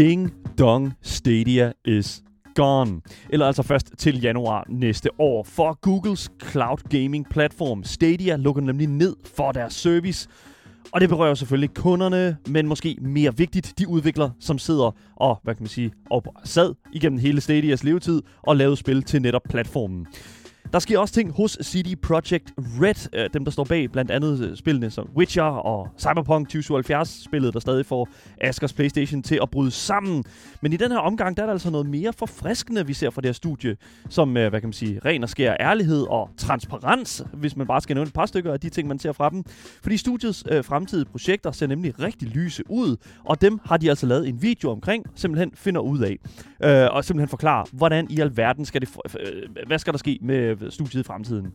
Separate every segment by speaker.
Speaker 1: Ding Dong Stadia is gone. Eller altså først til januar næste år. For Googles cloud gaming platform Stadia lukker nemlig ned for deres service. Og det berører selvfølgelig kunderne, men måske mere vigtigt, de udviklere, som sidder og, hvad kan man sige, og sad igennem hele Stadias levetid og lavede spil til netop platformen. Der sker også ting hos CD Projekt Red, øh, dem der står bag blandt andet øh, spillene som Witcher og Cyberpunk 2077, spillet der stadig får Askers Playstation til at bryde sammen. Men i den her omgang, der er der altså noget mere forfriskende, vi ser fra det her studie, som, øh, hvad kan man sige, ren og skær ærlighed og transparens, hvis man bare skal nævne et par stykker af de ting, man ser fra dem. Fordi studiets øh, fremtidige projekter ser nemlig rigtig lyse ud, og dem har de altså lavet en video omkring, simpelthen finder ud af, øh, og simpelthen forklarer, hvordan i alverden skal det, øh, hvad skal der ske med Øh, studiet i fremtiden.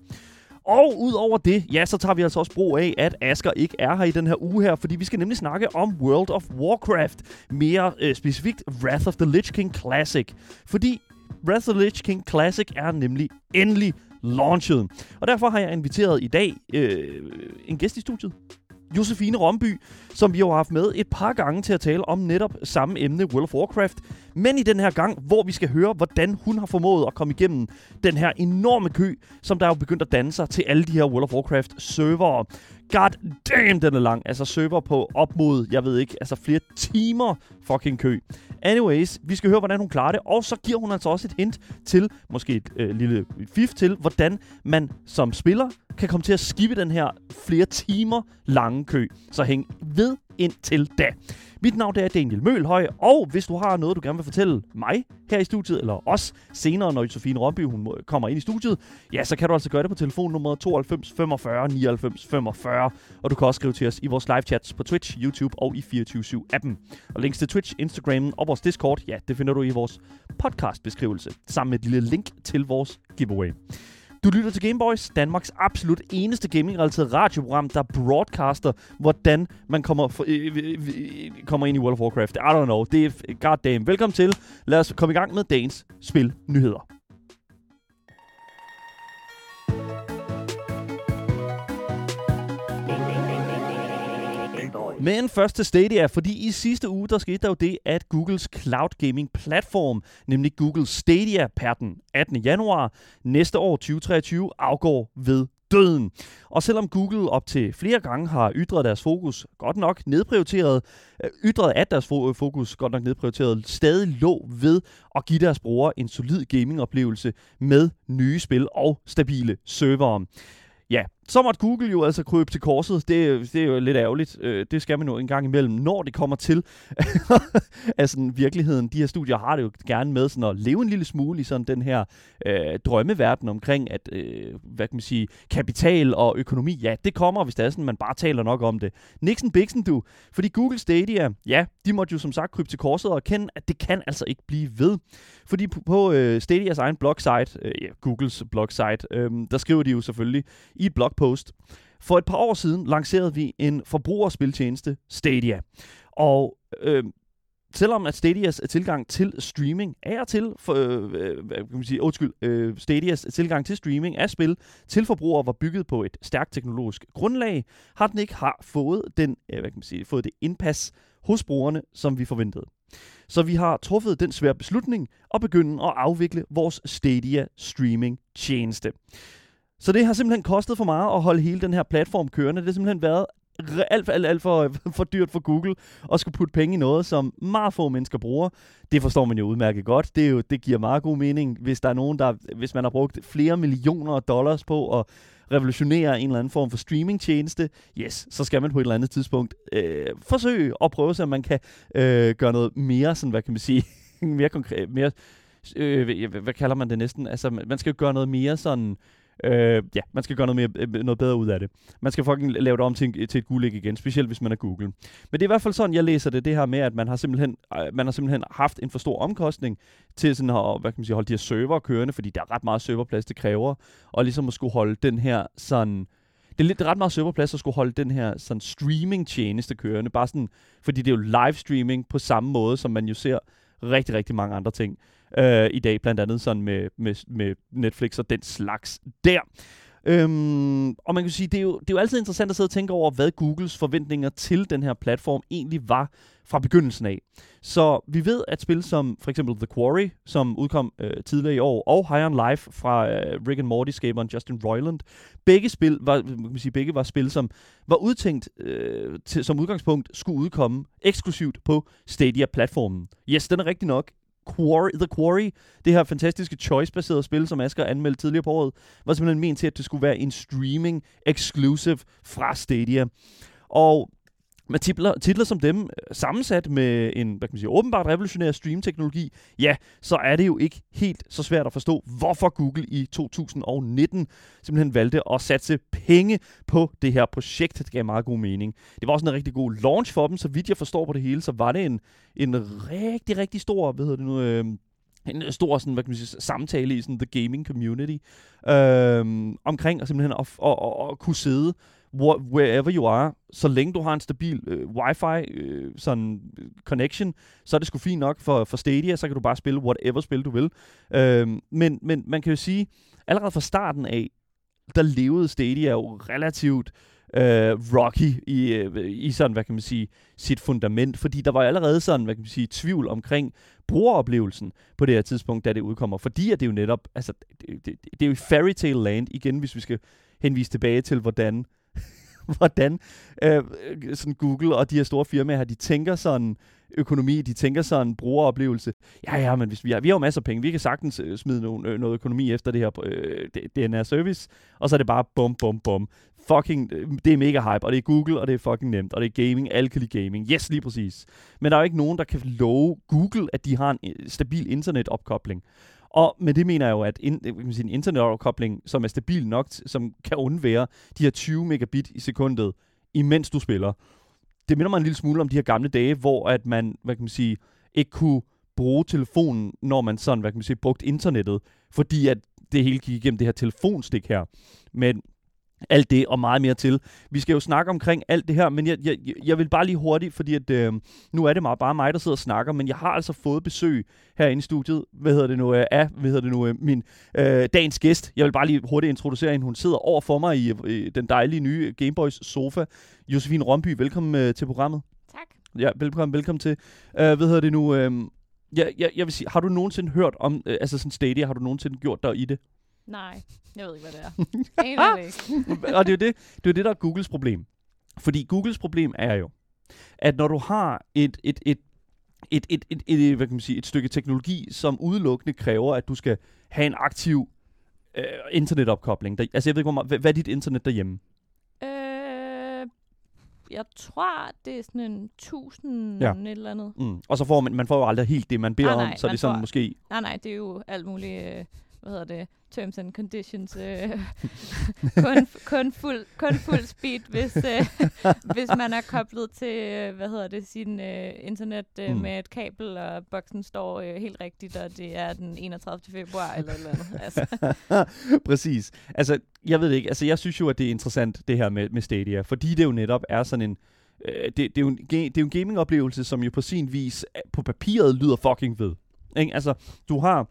Speaker 1: Og udover det, ja, så tager vi altså også brug af, at Asker ikke er her i den her uge her, fordi vi skal nemlig snakke om World of Warcraft. Mere øh, specifikt Wrath of the Lich King Classic. Fordi Wrath of the Lich King Classic er nemlig endelig launchet. Og derfor har jeg inviteret i dag øh, en gæst i studiet. Josefine Romby, som vi jo har haft med et par gange til at tale om netop samme emne, World of Warcraft. Men i den her gang, hvor vi skal høre, hvordan hun har formået at komme igennem den her enorme kø, som der er jo begyndt at danne sig til alle de her World of Warcraft servere. God damn, den er lang. Altså server på op mod, jeg ved ikke, altså flere timer fucking kø. Anyways, vi skal høre, hvordan hun klarer det, og så giver hun altså også et hint til, måske et øh, lille fif til, hvordan man som spiller kan komme til at skippe den her flere timer lange kø. Så hæng ved indtil da. Mit navn er Daniel Mølhøj, og hvis du har noget, du gerne vil fortælle mig her i studiet, eller os senere, når Josefine Romby hun kommer ind i studiet, ja, så kan du altså gøre det på telefonnummer 92 45 99 45, og du kan også skrive til os i vores live chats på Twitch, YouTube og i 24-7-appen. Og links til Twitch, Instagram og vores Discord, ja, det finder du i vores podcast-beskrivelse, sammen med et lille link til vores giveaway. Du lytter til Gameboys, Danmarks absolut eneste gaming-relateret radioprogram, der broadcaster, hvordan man kommer, for, øh, øh, øh, øh kommer ind i World of Warcraft. I don't know. Det er goddamn. Velkommen til. Lad os komme i gang med dagens spil nyheder. Men først til Stadia, fordi i sidste uge, der skete der jo det, at Googles cloud gaming platform, nemlig Google Stadia per den 18. januar næste år 2023, afgår ved døden. Og selvom Google op til flere gange har ytret deres fokus godt nok nedprioriteret, øh, ytret at deres fokus godt nok nedprioriteret, stadig lå ved at give deres brugere en solid gamingoplevelse med nye spil og stabile servere. Ja, så måtte Google jo altså krybe til korset. Det, det er jo lidt ærgerligt. Øh, det skal man jo en gang imellem, når det kommer til altså, virkeligheden. De her studier har det jo gerne med sådan at leve en lille smule i sådan den her øh, drømmeverden omkring, at øh, hvad kan man sige, kapital og økonomi, ja, det kommer, hvis det er sådan, man bare taler nok om det. Nixon Bixen, du. Fordi Google Stadia, ja, de måtte jo som sagt krybe til korset og erkende, at det kan altså ikke blive ved. Fordi på, på øh, Stadias egen blogsite, øh, ja, Googles blogsite, øh, der skriver de jo selvfølgelig i et blog blogpost. For et par år siden lancerede vi en forbrugerspiltjeneste, Stadia. Og øh, selvom at Stadias tilgang til streaming er til, for, øh, hvad kan man sige, undskyld, øh, Stadias tilgang til streaming af spil til forbrugere var bygget på et stærkt teknologisk grundlag, har den ikke har fået, den, øh, hvad kan man sige, fået det indpas hos brugerne, som vi forventede. Så vi har truffet den svære beslutning at begynde at afvikle vores Stadia streaming tjeneste. Så det har simpelthen kostet for meget at holde hele den her platform kørende. Det har simpelthen været alt, alt, alt for, for dyrt for Google at skulle putte penge i noget, som meget få mennesker bruger. Det forstår man jo udmærket godt. Det, er jo, det giver meget god mening, hvis der er nogen, der, hvis man har brugt flere millioner dollars på at revolutionere en eller anden form for streamingtjeneste, yes, så skal man på et eller andet tidspunkt øh, forsøge at prøve, så man kan øh, gøre noget mere, sådan, hvad kan man sige, mere konkret, mere, øh, hvad kalder man det næsten? Altså, man skal jo gøre noget mere sådan Øh, Øh, ja, man skal gøre noget, mere, øh, noget bedre ud af det. Man skal fucking lave det om til, en, til et guldæg igen, specielt hvis man er Google. Men det er i hvert fald sådan, jeg læser det, det her med, at man har simpelthen, øh, man har simpelthen haft en for stor omkostning til sådan at, hvad kan man sige, holde de her server kørende, fordi der er ret meget serverplads, det kræver, og ligesom at skulle holde den her sådan, det er, lidt, ret meget serverplads at skulle holde den her sådan streaming tjeneste kørende, bare sådan, fordi det er jo live streaming på samme måde, som man jo ser rigtig, rigtig mange andre ting øh, i dag, blandt andet sådan med, med, med Netflix og den slags der. Øhm, og man kan sige, det er, jo, det er jo altid interessant at sidde og tænke over, hvad Googles forventninger til den her platform egentlig var fra begyndelsen af. Så vi ved, at spil som for eksempel The Quarry, som udkom øh, tidligere i år, og High on Life fra øh, Rick and Morty-skaberen Justin Roiland, begge spil var, man kan sige, begge var spil, som var udtænkt øh, til, som udgangspunkt skulle udkomme eksklusivt på Stadia-platformen. Yes, den er rigtig nok Quarry, The Quarry, det her fantastiske choice-baserede spil, som Asger anmeldte tidligere på året, var simpelthen ment til, at det skulle være en streaming exclusive fra Stadia. Og med titler, titler som dem, øh, sammensat med en hvad kan man sige, åbenbart revolutionær streamteknologi, ja, så er det jo ikke helt så svært at forstå, hvorfor Google i 2019 simpelthen valgte at satse penge på det her projekt. Det gav meget god mening. Det var også en rigtig god launch for dem, så vidt jeg forstår på det hele, så var det en, en rigtig, rigtig stor, hvad hedder det nu, øh, en stor sådan, hvad kan man sige, samtale i sådan, the gaming community øh, omkring og simpelthen at, at, at, at kunne sidde wherever you are, så længe du har en stabil øh, wifi øh, sådan øh, connection, så er det sgu fint nok for, for Stadia, så kan du bare spille whatever spil du vil. Øh, men, men man kan jo sige, allerede fra starten af, der levede Stadia jo relativt øh, rocky i, øh, i sådan, hvad kan man sige, sit fundament, fordi der var allerede sådan, hvad kan man sige, tvivl omkring brugeroplevelsen på det her tidspunkt, da det udkommer, fordi at det jo netop, altså, det, det, det er jo fairy tale land, igen, hvis vi skal henvise tilbage til, hvordan hvordan øh, sådan Google og de her store firmaer de tænker sådan økonomi, de tænker sådan brugeroplevelse. Ja, ja, men hvis vi har, vi har jo masser af penge, vi kan sagtens øh, smide no, øh, noget økonomi efter det her øh, DNR-service, og så er det bare bum, bum, bum. Fucking, øh, det er mega hype, og det er Google, og det er fucking nemt, og det er gaming, alle kan lide gaming. Yes, lige præcis. Men der er jo ikke nogen, der kan love Google, at de har en øh, stabil internetopkobling. Og med det mener jeg jo, at in, kan sige, en internetopkobling, som er stabil nok, som kan undvære de her 20 megabit i sekundet, imens du spiller. Det minder mig en lille smule om de her gamle dage, hvor at man, hvad kan man sige, ikke kunne bruge telefonen, når man sådan, hvad kan man sige, brugte internettet, fordi at det hele gik igennem det her telefonstik her. Men alt det og meget mere til. Vi skal jo snakke omkring alt det her, men jeg, jeg, jeg vil bare lige hurtigt, fordi at, øh, nu er det meget, bare mig, der sidder og snakker, men jeg har altså fået besøg herinde i studiet, hvad hedder det nu, øh, af, hvad hedder det nu, øh, min øh, dagens gæst. Jeg vil bare lige hurtigt introducere hende. Hun sidder over for mig i, i den dejlige nye Gameboys sofa. Josefine Romby, velkommen øh, til programmet.
Speaker 2: Tak.
Speaker 1: Ja, velkommen, velkommen til. Øh, hvad hedder det nu, øh, jeg, jeg, jeg vil sige, har du nogensinde hørt om, øh, altså sådan Stadia, har du nogensinde gjort dig i det?
Speaker 2: Nej, jeg ved ikke, hvad det er.
Speaker 1: ikke. og det er jo det, det er det, der er Googles problem. Fordi Googles problem er jo, at når du har et, et, et et, et, et, et, hvad kan man sige, et stykke teknologi, som udelukkende kræver, at du skal have en aktiv øh, internetopkobling. Der, altså jeg ved ikke, hvor meget, hvad, hvad er dit internet derhjemme?
Speaker 2: Øh, jeg tror, det er sådan en tusind ja. et eller andet.
Speaker 1: Mm. Og så får man, man får jo aldrig helt det, man beder nej, nej, om, så det er sådan får, måske...
Speaker 2: Nej, nej, det er jo alt muligt... Øh, hvad hedder det, terms and conditions, øh, kun, kun, fuld, kun fuld speed, hvis, øh, hvis man er koblet til, øh, hvad hedder det, sin øh, internet øh, mm. med et kabel, og boksen står øh, helt rigtigt, og det er den 31. februar eller eller andet. Altså.
Speaker 1: Præcis. Altså, jeg ved det ikke. Altså, jeg synes jo, at det er interessant, det her med, med Stadia, fordi det jo netop er sådan en, øh, det, det, er jo en, det er jo en gaming-oplevelse, som jo på sin vis på papiret lyder fucking ved. Ikke? Altså, du har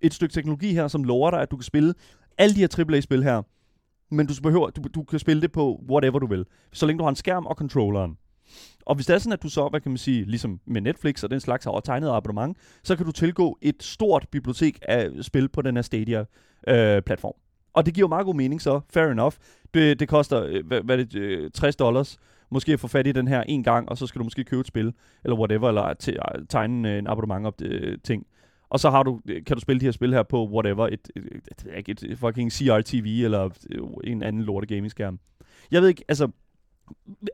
Speaker 1: et stykke teknologi her, som lover dig, at du kan spille alle de her AAA-spil her, men du, behøver, du, du kan spille det på whatever du vil, så længe du har en skærm og controlleren. Og hvis det er sådan, at du så, hvad kan man sige, ligesom med Netflix og den slags har tegnet abonnement, så kan du tilgå et stort bibliotek af spil på den her Stadia-platform. Øh, og det giver meget god mening så, fair enough. Det, det koster, øh, hvad, hvad det, øh, 60 dollars, måske at få fat i den her en gang, og så skal du måske købe et spil, eller whatever, eller tegne en abonnement op det, ting. Og så har du, øh, kan du spille de her spil her på whatever, et, et, et, et, fucking CRTV eller øh, en anden lorte gaming skærm. Jeg ved ikke, altså,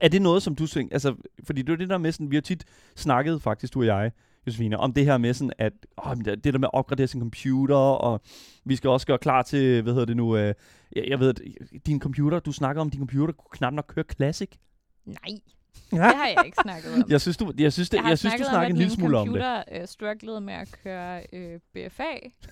Speaker 1: er det noget, som du synes, altså, fordi det er det der med sådan, vi har tit snakket faktisk, du og jeg, Josefine, om det her med sådan, at åh, det der med at opgradere sin computer, og vi skal også gøre klar til, hvad hedder det nu, øh, jeg, jeg ved, din computer, du snakker om, din computer kunne knap nok køre Classic.
Speaker 2: Nej. Det har jeg ikke snakket om.
Speaker 1: Jeg synes, du, jeg synes, det, jeg, jeg synes, du snakker en lille smule om det.
Speaker 2: Jeg har snakket strugglede med at køre øh, BFA,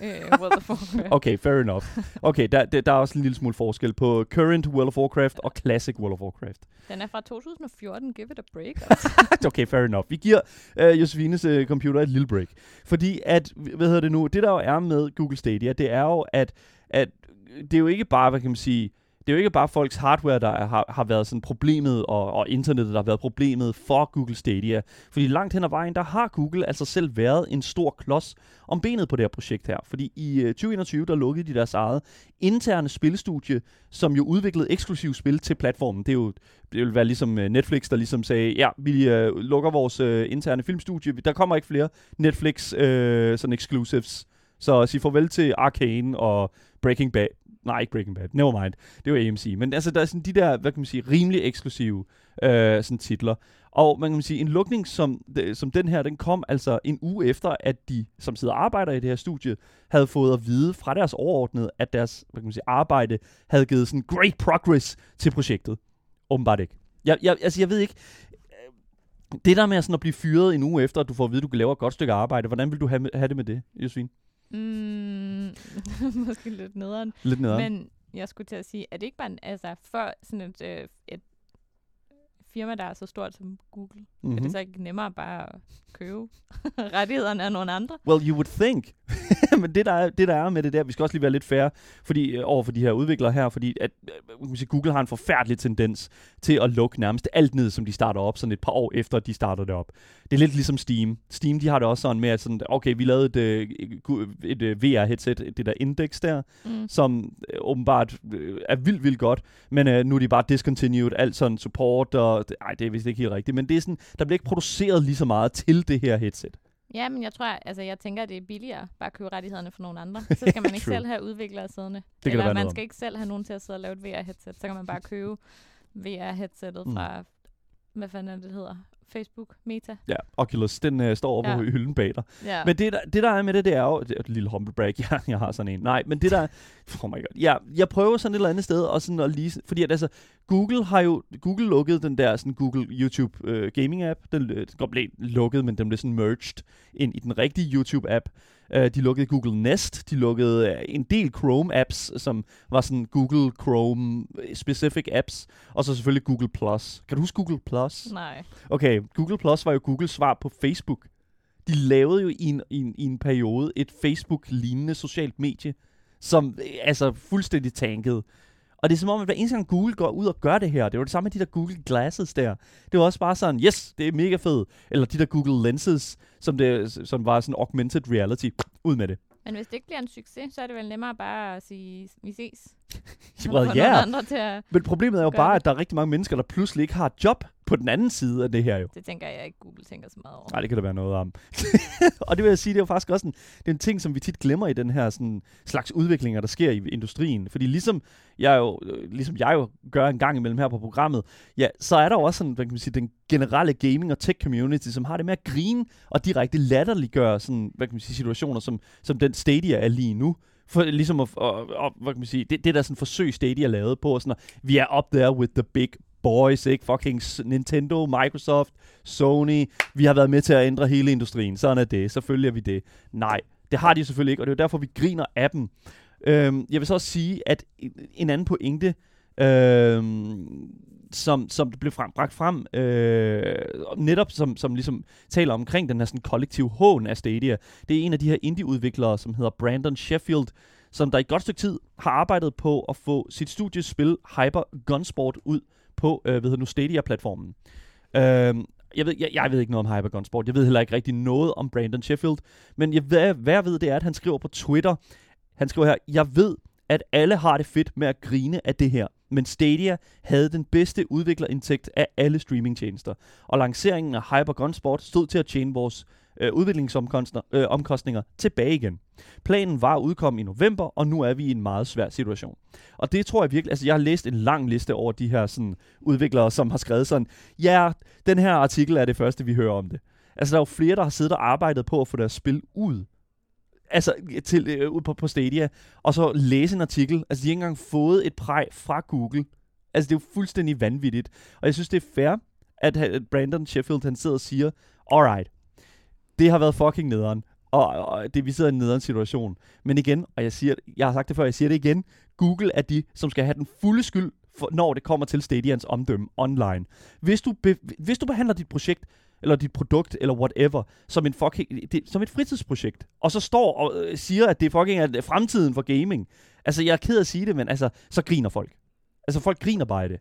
Speaker 2: øh, World of Warcraft.
Speaker 1: Okay, fair enough. Okay, der, der, der er også en lille smule forskel på current World of Warcraft og classic World of Warcraft.
Speaker 2: Den er fra 2014, give it a break.
Speaker 1: Altså. okay, fair enough. Vi giver øh, Josefines øh, computer et lille break. Fordi at, hvad hedder det nu, det der jo er med Google Stadia, det er jo, at, at det er jo ikke bare, hvad kan man sige, det er jo ikke bare folks hardware, der er, har, har været sådan problemet, og, og internettet, der har været problemet for Google Stadia. Fordi langt hen ad vejen, der har Google altså selv været en stor klods om benet på det her projekt her. Fordi i øh, 2021, der lukkede de deres eget interne spilstudie, som jo udviklede eksklusive spil til platformen. Det, er jo, det vil være ligesom øh, Netflix, der ligesom sagde, ja, vi øh, lukker vores øh, interne filmstudie, der kommer ikke flere Netflix øh, sådan exclusives. Så sig farvel til Arcane og Breaking Bad. Nej, ikke Breaking Bad. Never mind. Det var AMC. Men altså, der er sådan de der, hvad kan man sige, rimelig eksklusive øh, sådan titler. Og man kan sige, en lukning som, som den her, den kom altså en uge efter, at de, som sidder og arbejder i det her studie, havde fået at vide fra deres overordnede, at deres hvad kan man sige, arbejde havde givet sådan great progress til projektet. Åbenbart ikke. Jeg, jeg, altså, jeg ved ikke, øh, det der med sådan at blive fyret en uge efter, at du får at vide, at du kan lave et godt stykke arbejde, hvordan vil du have, have det med det, Josefine?
Speaker 2: Mm, måske lidt nederen.
Speaker 1: Lidt nederen.
Speaker 2: Men jeg skulle til at sige, er det ikke bare, en, altså for sådan et, øh, et firma, der er så stort som Google, mm-hmm. er det
Speaker 1: Mhm.
Speaker 2: så ikke nemmere bare at købe rettighederne af nogle andre?
Speaker 1: Well, you would think. Men det der, er, det der er med det der, vi skal også lige være lidt fair fordi, øh, over for de her udviklere her, fordi at, øh, Google har en forfærdelig tendens til at lukke nærmest alt ned, som de starter op, sådan et par år efter, de starter det op. Det er lidt ligesom Steam. Steam, de har det også sådan med, at sådan, okay, vi lavede et, øh, et, et VR-headset, det der Index der,
Speaker 2: Mm.
Speaker 1: som øh, åbenbart øh, er vildt, vildt godt, men øh, nu er de bare discontinued, alt sådan support, og ej, det er vist ikke helt rigtigt, men det er sådan, der bliver ikke produceret lige så meget til det her headset.
Speaker 2: Ja, men jeg tror, altså jeg tænker, at det er billigere bare at købe rettighederne for nogle andre. Så skal man ikke selv have udviklere siddende.
Speaker 1: der
Speaker 2: Eller man skal ikke selv have nogen til at sidde og lave et VR-headset. Så kan man bare købe VR-headsettet
Speaker 1: Mm.
Speaker 2: fra, hvad fanden det, det hedder? Facebook, Meta.
Speaker 1: Ja, Oculus, den øh, står over
Speaker 2: Ja.
Speaker 1: på hylden bag dig.
Speaker 2: Ja.
Speaker 1: Men det der, det der er med det, det er jo... Det er et lille humble brag, ja, jeg har sådan en. Nej, men det der... Oh my god. Ja, jeg prøver sådan et eller andet sted, og sådan at lige... Fordi at, altså, Google har jo... Google lukkede den der sådan Google YouTube øh, Gaming App. Den, øh, den blev lukket, men den blev sådan merged ind i den rigtige YouTube App. Øh, de lukkede Google Nest. De lukkede øh, en del Chrome apps, som var sådan Google Chrome øh, specific apps. Og så selvfølgelig Google Plus. Kan du huske Google Plus?
Speaker 2: Nej.
Speaker 1: Okay, Google Plus var jo Googles svar på Facebook. De lavede jo i en, i en, i en periode et Facebook-lignende socialt medie, som øh, altså fuldstændig tankede. Og det er som om, at hver eneste gang Google går ud og gør det her, det var det samme med de der Google Glasses der. Det var også bare sådan, yes, det er mega fedt. Eller de der Google Lenses, som, det, som var sådan augmented reality. Ud med det.
Speaker 2: Men hvis det ikke bliver en succes, så er det vel nemmere bare at sige, vi ses.
Speaker 1: Well,
Speaker 2: få
Speaker 1: yeah. Men problemet er jo bare,
Speaker 2: det.
Speaker 1: at der er rigtig mange mennesker, der pludselig ikke har et job på den anden side af det her jo.
Speaker 2: Det tænker jeg ikke, Google tænker så meget over.
Speaker 1: Nej, det kan der være noget om. og det vil jeg sige, det er jo faktisk også en, det er en ting, som vi tit glemmer i den her sådan, slags udviklinger, der sker i industrien. Fordi ligesom jeg jo, øh, ligesom jeg jo gør en gang imellem her på programmet, ja, så er der jo også sådan, hvad kan man sige, den generelle gaming og tech community, som har det med at grine og direkte latterliggøre sådan, hvad kan man sige, situationer, som, som den Stadia er lige nu. For ligesom at, og, og, hvad kan man sige, det, det der sådan forsøg Stadia lavede på, sådan at, vi er up there with the big boys, ikke? Fucking Nintendo, Microsoft, Sony. Vi har været med til at ændre hele industrien. Sådan er det. Selvfølgelig er vi det. Nej, det har de selvfølgelig ikke, og det er jo derfor, vi griner af dem. Øhm, jeg vil så også sige, at en- en anden pointe, øhm, som, som blev frem, bragt frem, øh, netop som, som ligesom taler omkring den her sådan kollektiv hån af Stadia, det er en af de her indie-udviklere, som hedder Brandon Sheffield, som der i et godt stykke tid har arbejdet på at få sit studiespil Hyper Gunsport ud på øh, ved nu Stadia-platformen. Øh, jeg ved, jeg, jeg ved ikke noget om Hypergun Sport. Jeg ved heller ikke rigtig noget om Brandon Sheffield. Men jeg, hvad, hvad jeg ved, det er, at han skriver på Twitter, han skriver her, jeg ved, at alle har det fedt med at grine af det her. Men Stadia havde den bedste udviklerindtægt af alle streamingtjenester. Og lanceringen af Hypergun Sport stod til at tjene vores øh, udviklingsomkostninger øh, omkostninger tilbage igen. Planen var at udkomme i november, og nu er vi i en meget svær situation. Og det tror jeg virkelig, altså jeg har læst en lang liste over de her sådan, udviklere, som har skrevet sådan, ja, den her artikel er det første, vi hører om det. Altså der er jo flere, der har siddet og arbejdet på at få deres spil ud. Altså til, øh, ud på, på Stadia, og så læse en artikel. Altså de har ikke engang fået et præg fra Google. Altså det er jo fuldstændig vanvittigt. Og jeg synes, det er fair, at at Brandon Sheffield han sidder og siger, alright, det har været fucking nederen. Og, og det, vi sidder i en nederen situation. Men igen, og jeg, siger, jeg har sagt det før, jeg siger det igen, Google er de, som skal have den fulde skyld, for, når det kommer til Stadians omdømme online. Hvis du, be, hvis du behandler dit projekt, eller dit produkt, eller whatever, som, en fucking, det, som et fritidsprojekt, og så står og øh, siger, at det fucking er fremtiden for gaming. Altså, jeg er ked af at sige det, men altså, så griner folk. Altså, folk griner bare i det.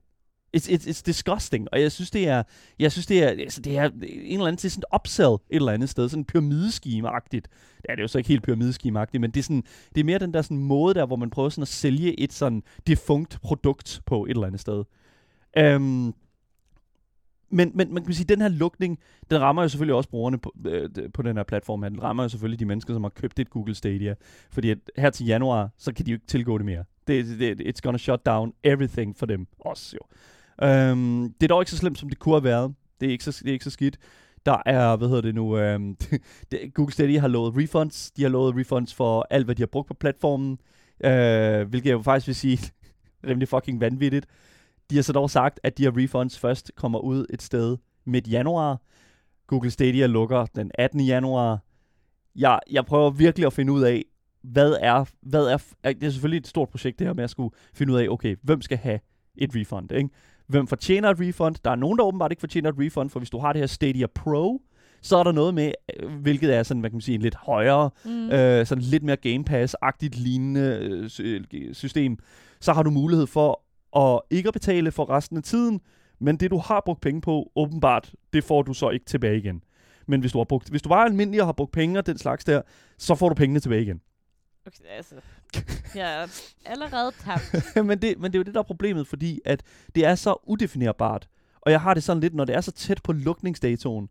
Speaker 1: It's, it's, it's disgusting, og jeg synes, det er, jeg synes, det er, altså, det er en eller anden, det er sådan et upsell et eller andet sted, sådan pyramideskeme-agtigt. Det er det jo så ikke helt pyramideskemaagtigt, men det er, sådan, det er mere den der sådan måde der, hvor man prøver sådan at sælge et sådan defunkt produkt på et eller andet sted. Um, men, men man kan sige, at den her lukning, den rammer jo selvfølgelig også brugerne på, øh, på den her platform. Den rammer jo selvfølgelig de mennesker, som har købt et Google Stadia. Fordi at her til januar, så kan de jo ikke tilgå det mere. Det, det, it's gonna shut down everything for dem også jo. Øhm, det er dog ikke så slemt, som det kunne have været. Det er ikke så, det er ikke så skidt. Der er, hvad hedder det nu, øhm, det, Google Stadia har lovet refunds. De har lovet refunds for alt, hvad de har brugt på platformen. Øh, hvilket jeg jo faktisk vil sige, rimelig fucking vanvittigt. De har så dog sagt, at de her refunds først kommer ud et sted midt januar. Google Stadia lukker den 18. januar. Jeg, jeg prøver virkelig at finde ud af, hvad er, hvad er, det er selvfølgelig et stort projekt det her med at skulle finde ud af, okay, hvem skal have et refund, ikke? Hvem fortjener et refund? Der er nogen, der åbenbart ikke fortjener et refund, for hvis du har det her Stadia Pro, så er der noget med, øh, hvilket er sådan, hvad kan man sige, en lidt højere, mm. øh, sådan lidt mere Game Pass-agtigt lignende øh, system. Så har du mulighed for at ikke at betale for resten af tiden, men det du har brugt penge på, åbenbart, det får du så ikke tilbage igen. Men hvis du, har brugt, hvis du bare er almindelig og har brugt penge og den slags der, så får du pengene tilbage igen.
Speaker 2: Okay, altså, jeg er allerede tabt.
Speaker 1: men, det, men det er jo det, der er problemet, fordi at det er så udefinerbart. Og jeg har det sådan lidt, når det er så tæt på lukningsdatoen.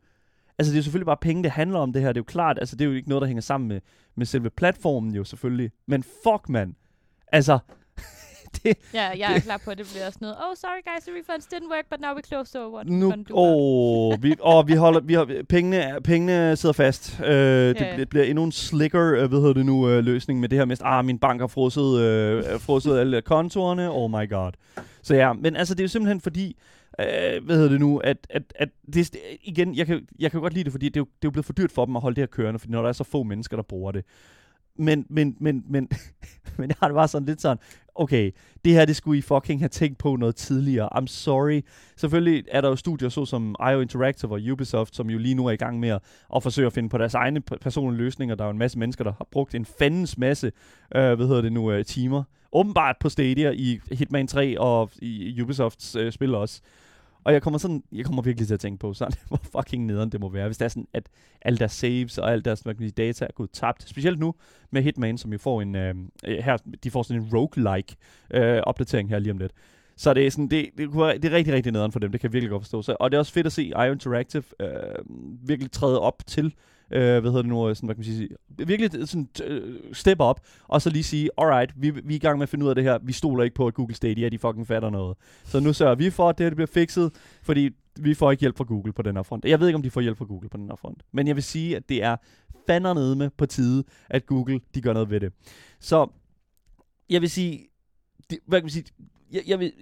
Speaker 1: Altså, det er jo selvfølgelig bare penge, det handler om det her. Det er jo klart, altså, det er jo ikke noget, der hænger sammen med, med selve platformen jo selvfølgelig. Men fuck, mand. Altså,
Speaker 2: det, ja, jeg er klar på, at det bliver sådan noget. Oh, sorry guys, the refunds didn't work, but now we close, so what
Speaker 1: nu, oh, vi, oh, vi holder, vi har, pengene, pengene sidder fast. Uh, yeah. det, det, bliver endnu en slicker, uh, hvad hedder det nu, uh, løsning med det her med, ah, min bank har frosset, uh, frosset alle kontorerne, oh my god. Så ja, men altså, det er jo simpelthen fordi, uh, hvad hedder det nu, at, at, at det, igen, jeg kan, jeg kan godt lide det, fordi det er, jo, det er jo blevet for dyrt for dem at holde det her kørende, fordi når der er så få mennesker, der bruger det. Men, men, men, men, men jeg har det bare sådan lidt sådan, okay, det her, det skulle I fucking have tænkt på noget tidligere. I'm sorry. Selvfølgelig er der jo studier så som IO Interactive og Ubisoft, som jo lige nu er i gang med at, at forsøge at finde på deres egne personlige løsninger. Der er jo en masse mennesker, der har brugt en fandens masse, øh, hvad hedder det nu, øh, timer. Åbenbart på Stadia i Hitman 3 og i Ubisofts øh, spil også. Og jeg kommer, sådan, jeg kommer virkelig til at tænke på, sådan, hvor fucking nederen det må være, hvis det er sådan, at alle deres saves og alle deres hvad kan sige, data er gået tabt. Specielt nu med Hitman, som jo får en, øh, øh, her, de får sådan en roguelike øh, opdatering her lige om lidt. Så det er, sådan, det, det, det er rigtig, rigtig nederen for dem, det kan jeg virkelig godt forstå. Så, og det er også fedt at se IO Interactive øh, virkelig træde op til øh, hvad hedder det nu, øh, sådan, hvad kan man sige, virkelig øh, sådan, øh, step op, og så lige sige, alright, vi, vi er i gang med at finde ud af det her, vi stoler ikke på, at Google Stadia, de fucking fatter noget. Så nu sørger vi for, at det her det bliver fikset, fordi vi får ikke hjælp fra Google på den her front. Jeg ved ikke, om de får hjælp fra Google på den her front, men jeg vil sige, at det er fandernede med på tide, at Google, de gør noget ved det. Så, jeg vil sige, det, hvad kan man sige, jeg, jeg vil,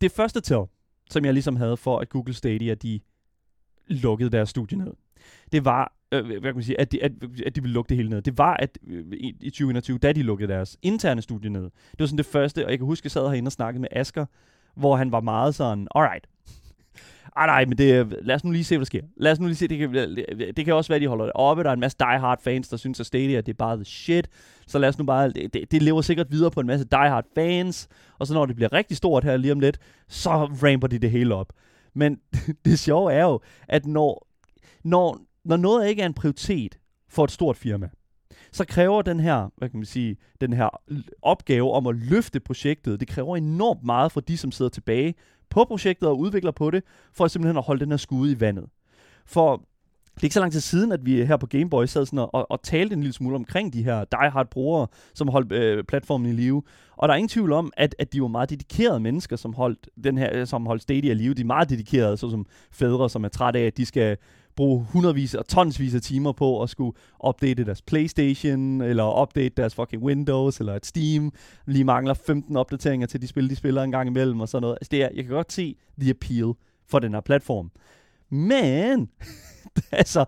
Speaker 1: det første til, som jeg ligesom havde for, at Google Stadia, de lukkede deres studie ned, det var, øh, hvad kan man sige, at de, at, at de ville lukke det hele ned. Det var, at øh, i, i 2021, da de lukkede deres interne studie ned. Det var sådan det første, og jeg kan huske, at jeg sad herinde og snakkede med Asker, hvor han var meget sådan, alright, ah, nej, men det, lad os nu lige se, hvad der sker. Lad os nu lige se, det kan, det, det kan også være, de holder det oppe. Der er en masse diehard fans, der synes, at Stadia det er bare the shit. Så lad os nu bare, det, det, det lever sikkert videre på en masse diehard fans. Og så når det bliver rigtig stort her lige om lidt, så ramper de det hele op. Men det sjove er jo, at når, når, når noget ikke er en prioritet for et stort firma, så kræver den her, hvad kan man sige, den her opgave om at løfte projektet, det kræver enormt meget fra de, som sidder tilbage på projektet og udvikler på det, for at simpelthen at holde den her skude i vandet. For det er ikke så lang tid siden, at vi her på Gameboy sad sådan og, og, og talte en lille smule omkring de her diehard brugere, som holdt øh, platformen i live. Og der er ingen tvivl om, at, at de var meget dedikerede mennesker, som holdt, den her, som holdt Stadia i live. De er meget dedikerede, såsom fædre, som er trætte af, at de skal bruge hundredvis og tonsvis af timer på at skulle opdatere deres Playstation, eller opdate deres fucking Windows, eller et Steam. Lige mangler 15 opdateringer til de spil, de spiller en gang imellem, og sådan noget. Altså det er, jeg kan godt se the appeal for den her platform. Men, altså,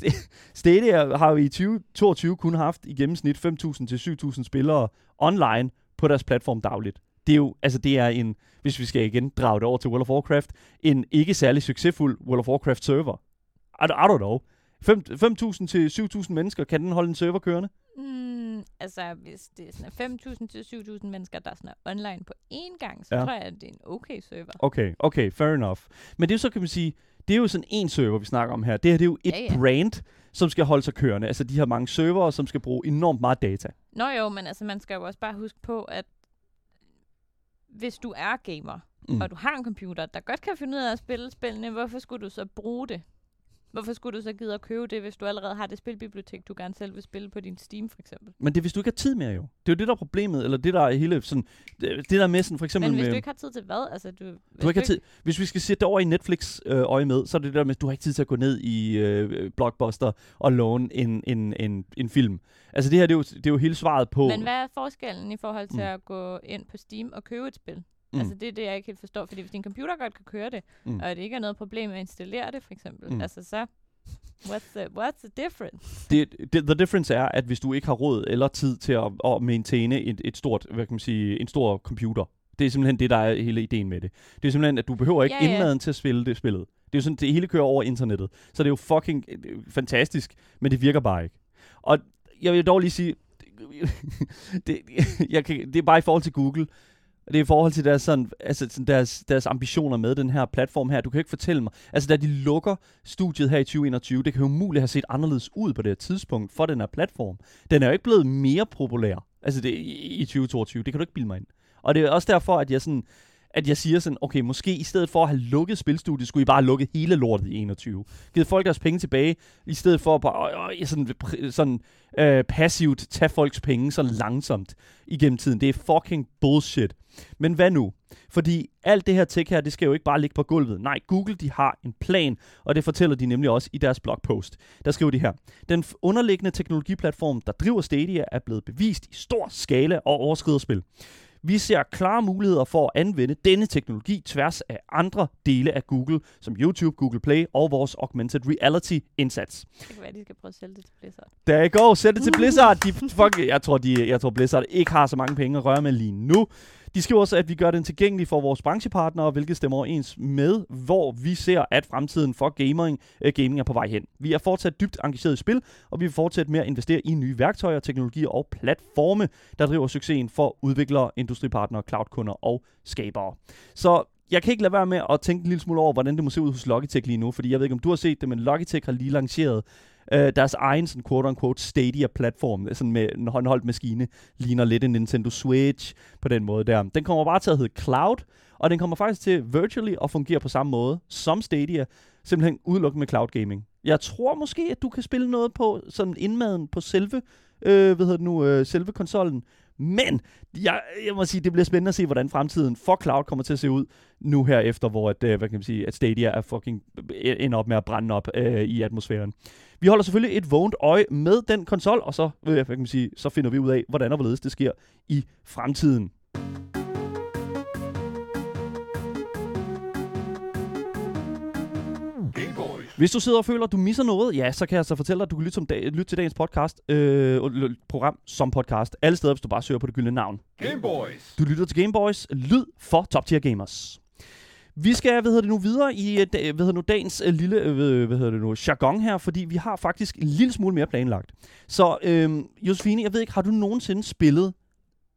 Speaker 1: det, Stadia har jo i 2022 kun haft i gennemsnit 5.000 til 7.000 spillere online på deres platform dagligt. Det er jo, altså det er en, hvis vi skal igen drage det over til World of Warcraft, en ikke særlig succesfuld World of Warcraft server. I, I don't know. Fem- 5.000 til 7.000 mennesker, kan den holde en server kørende?
Speaker 2: Mm, altså, hvis det er sådan 5.000 til 7.000 mennesker, der sådan er online på én gang, så
Speaker 1: Ja.
Speaker 2: tror jeg, at det er en okay server.
Speaker 1: Okay, okay, fair enough. Men det er jo så, kan man sige, det er jo sådan en server, vi snakker om her. Det her det er jo et
Speaker 2: Ja, ja.
Speaker 1: brand, som skal holde sig kørende. Altså de her mange servere, som skal bruge enormt meget data.
Speaker 2: Nå jo, men altså, man skal jo også bare huske på, at hvis du er gamer,
Speaker 1: mm.
Speaker 2: og du har en computer, der godt kan finde ud af at spille spillene, hvorfor skulle du så bruge det? Hvorfor skulle du så gide at købe det, hvis du allerede har det spilbibliotek, du gerne selv vil spille på din Steam, for eksempel?
Speaker 1: Men det er, hvis du ikke har tid mere jo. Det er jo det, der er problemet, eller det, der er hele sådan... Det, der med sådan, for eksempel
Speaker 2: Men hvis
Speaker 1: med...
Speaker 2: du ikke har tid til hvad? Altså, du, hvis
Speaker 1: Du ikke har tid. Hvis vi skal sætte det over i Netflix øh, øje med, så er det der med, at du har ikke tid til at gå ned i øh, Blockbuster og låne en, en, en, en film. Altså det her, det er jo, det er jo hele svaret på...
Speaker 2: Men hvad er forskellen i forhold til
Speaker 1: mm.
Speaker 2: at gå ind på Steam og købe et spil?
Speaker 1: Mm.
Speaker 2: Altså det er det, jeg ikke helt forstår. Fordi hvis din computer godt kan køre det,
Speaker 1: Mm.
Speaker 2: og det ikke er noget problem at installere det, for eksempel,
Speaker 1: Mm.
Speaker 2: mm. altså så... What's the, what's the difference?
Speaker 1: det, det, the difference er, at hvis du ikke har råd eller tid til at, at maintaine et, et stort, hvad kan man sige, en stor computer, det er simpelthen det, der er hele ideen med det. Det er simpelthen, at du behøver ikke
Speaker 2: Ja, ja.
Speaker 1: indmaden til at spille det spillet. Det er jo sådan, det hele kører over internettet. Så det er jo fucking øh, fantastisk, men det virker bare ikke. Og jeg vil dog lige sige, det, jeg kan, det er bare i forhold til Google. Det er i forhold til deres, sådan, altså, sådan deres, deres ambitioner med den her platform her. Du kan ikke fortælle mig. Altså, da de lukker studiet her i 2021, det kan jo umuligt have set anderledes ud på det her tidspunkt for den her platform. Den er jo ikke blevet mere populær altså det, i, i 2022. Det kan du ikke bilde mig ind. Og det er også derfor, at jeg sådan at jeg siger sådan, okay, måske i stedet for at have lukket spilstudiet, skulle I bare lukke hele lortet i 21. Givet folk deres penge tilbage, i stedet for at bare, øh, øh, sådan, sådan øh, passivt tage folks penge så langsomt igennem tiden. Det er fucking bullshit. Men hvad nu? Fordi alt det her tech her, det skal jo ikke bare ligge på gulvet. Nej, Google, de har en plan, og det fortæller de nemlig også i deres blogpost. Der skriver de her. Den underliggende teknologiplatform, der driver Stadia, er blevet bevist i stor skala og overskrider spil. Vi ser klare muligheder for at anvende denne teknologi tværs af andre dele af Google, som YouTube, Google Play og vores augmented reality indsats.
Speaker 2: Det kan være, de skal prøve at sælge det til Blizzard.
Speaker 1: Der go. Sæt det til Blizzard. De, fuck, jeg, tror, de, jeg tror, Blizzard ikke har så mange penge at røre med lige nu. De skriver også, at vi gør den tilgængelig for vores branchepartnere, hvilket stemmer overens med, hvor vi ser, at fremtiden for gaming, uh, øh, gaming er på vej hen. Vi er fortsat dybt engageret i spil, og vi vil fortsætte med at investere i nye værktøjer, teknologier og platforme, der driver succesen for udviklere, industripartnere, cloudkunder og skabere. Så jeg kan ikke lade være med at tænke en lille smule over, hvordan det må se ud hos Logitech lige nu, fordi jeg ved ikke, om du har set det, men Logitech har lige lanceret øh, deres egen sådan quote-unquote Stadia-platform, øh, sådan med en håndholdt maskine, ligner lidt en Nintendo Switch på den måde der. Den kommer bare til at hedde Cloud, og den kommer faktisk til virtually at fungere på samme måde som Stadia, simpelthen udelukkende med cloud gaming. Jeg tror måske, at du kan spille noget på sådan indmaden på selve, øh, hvad hedder det nu, øh, selve konsollen, men jeg, jeg må sige, det bliver spændende at se, hvordan fremtiden for cloud kommer til at se ud nu her efter, hvor at, øh, hvad kan man sige, at Stadia er fucking øh, ender op med at brænde op øh, i atmosfæren. Vi holder selvfølgelig et vågent øje med den konsol, og så, øh, hvad kan man sige, så finder vi ud af, hvordan og hvorledes det sker i fremtiden. Hvis du sidder og føler, at du misser noget, ja, så kan jeg så fortælle dig, at du kan lytte, som dag, lytte til dagens podcast, øh, program som podcast, alle steder, hvis du bare søger på det gyldne navn.
Speaker 3: Gameboys.
Speaker 1: Du lytter til Gameboys, lyd for top tier gamers. Vi skal, hvad hedder det nu, videre i øh, hvad hedder nu, dagens øh, lille, øh, hvad hedder det nu, jargon her, fordi vi har faktisk en lille smule mere planlagt. Så, øh, Josefine, jeg ved ikke, har du nogensinde spillet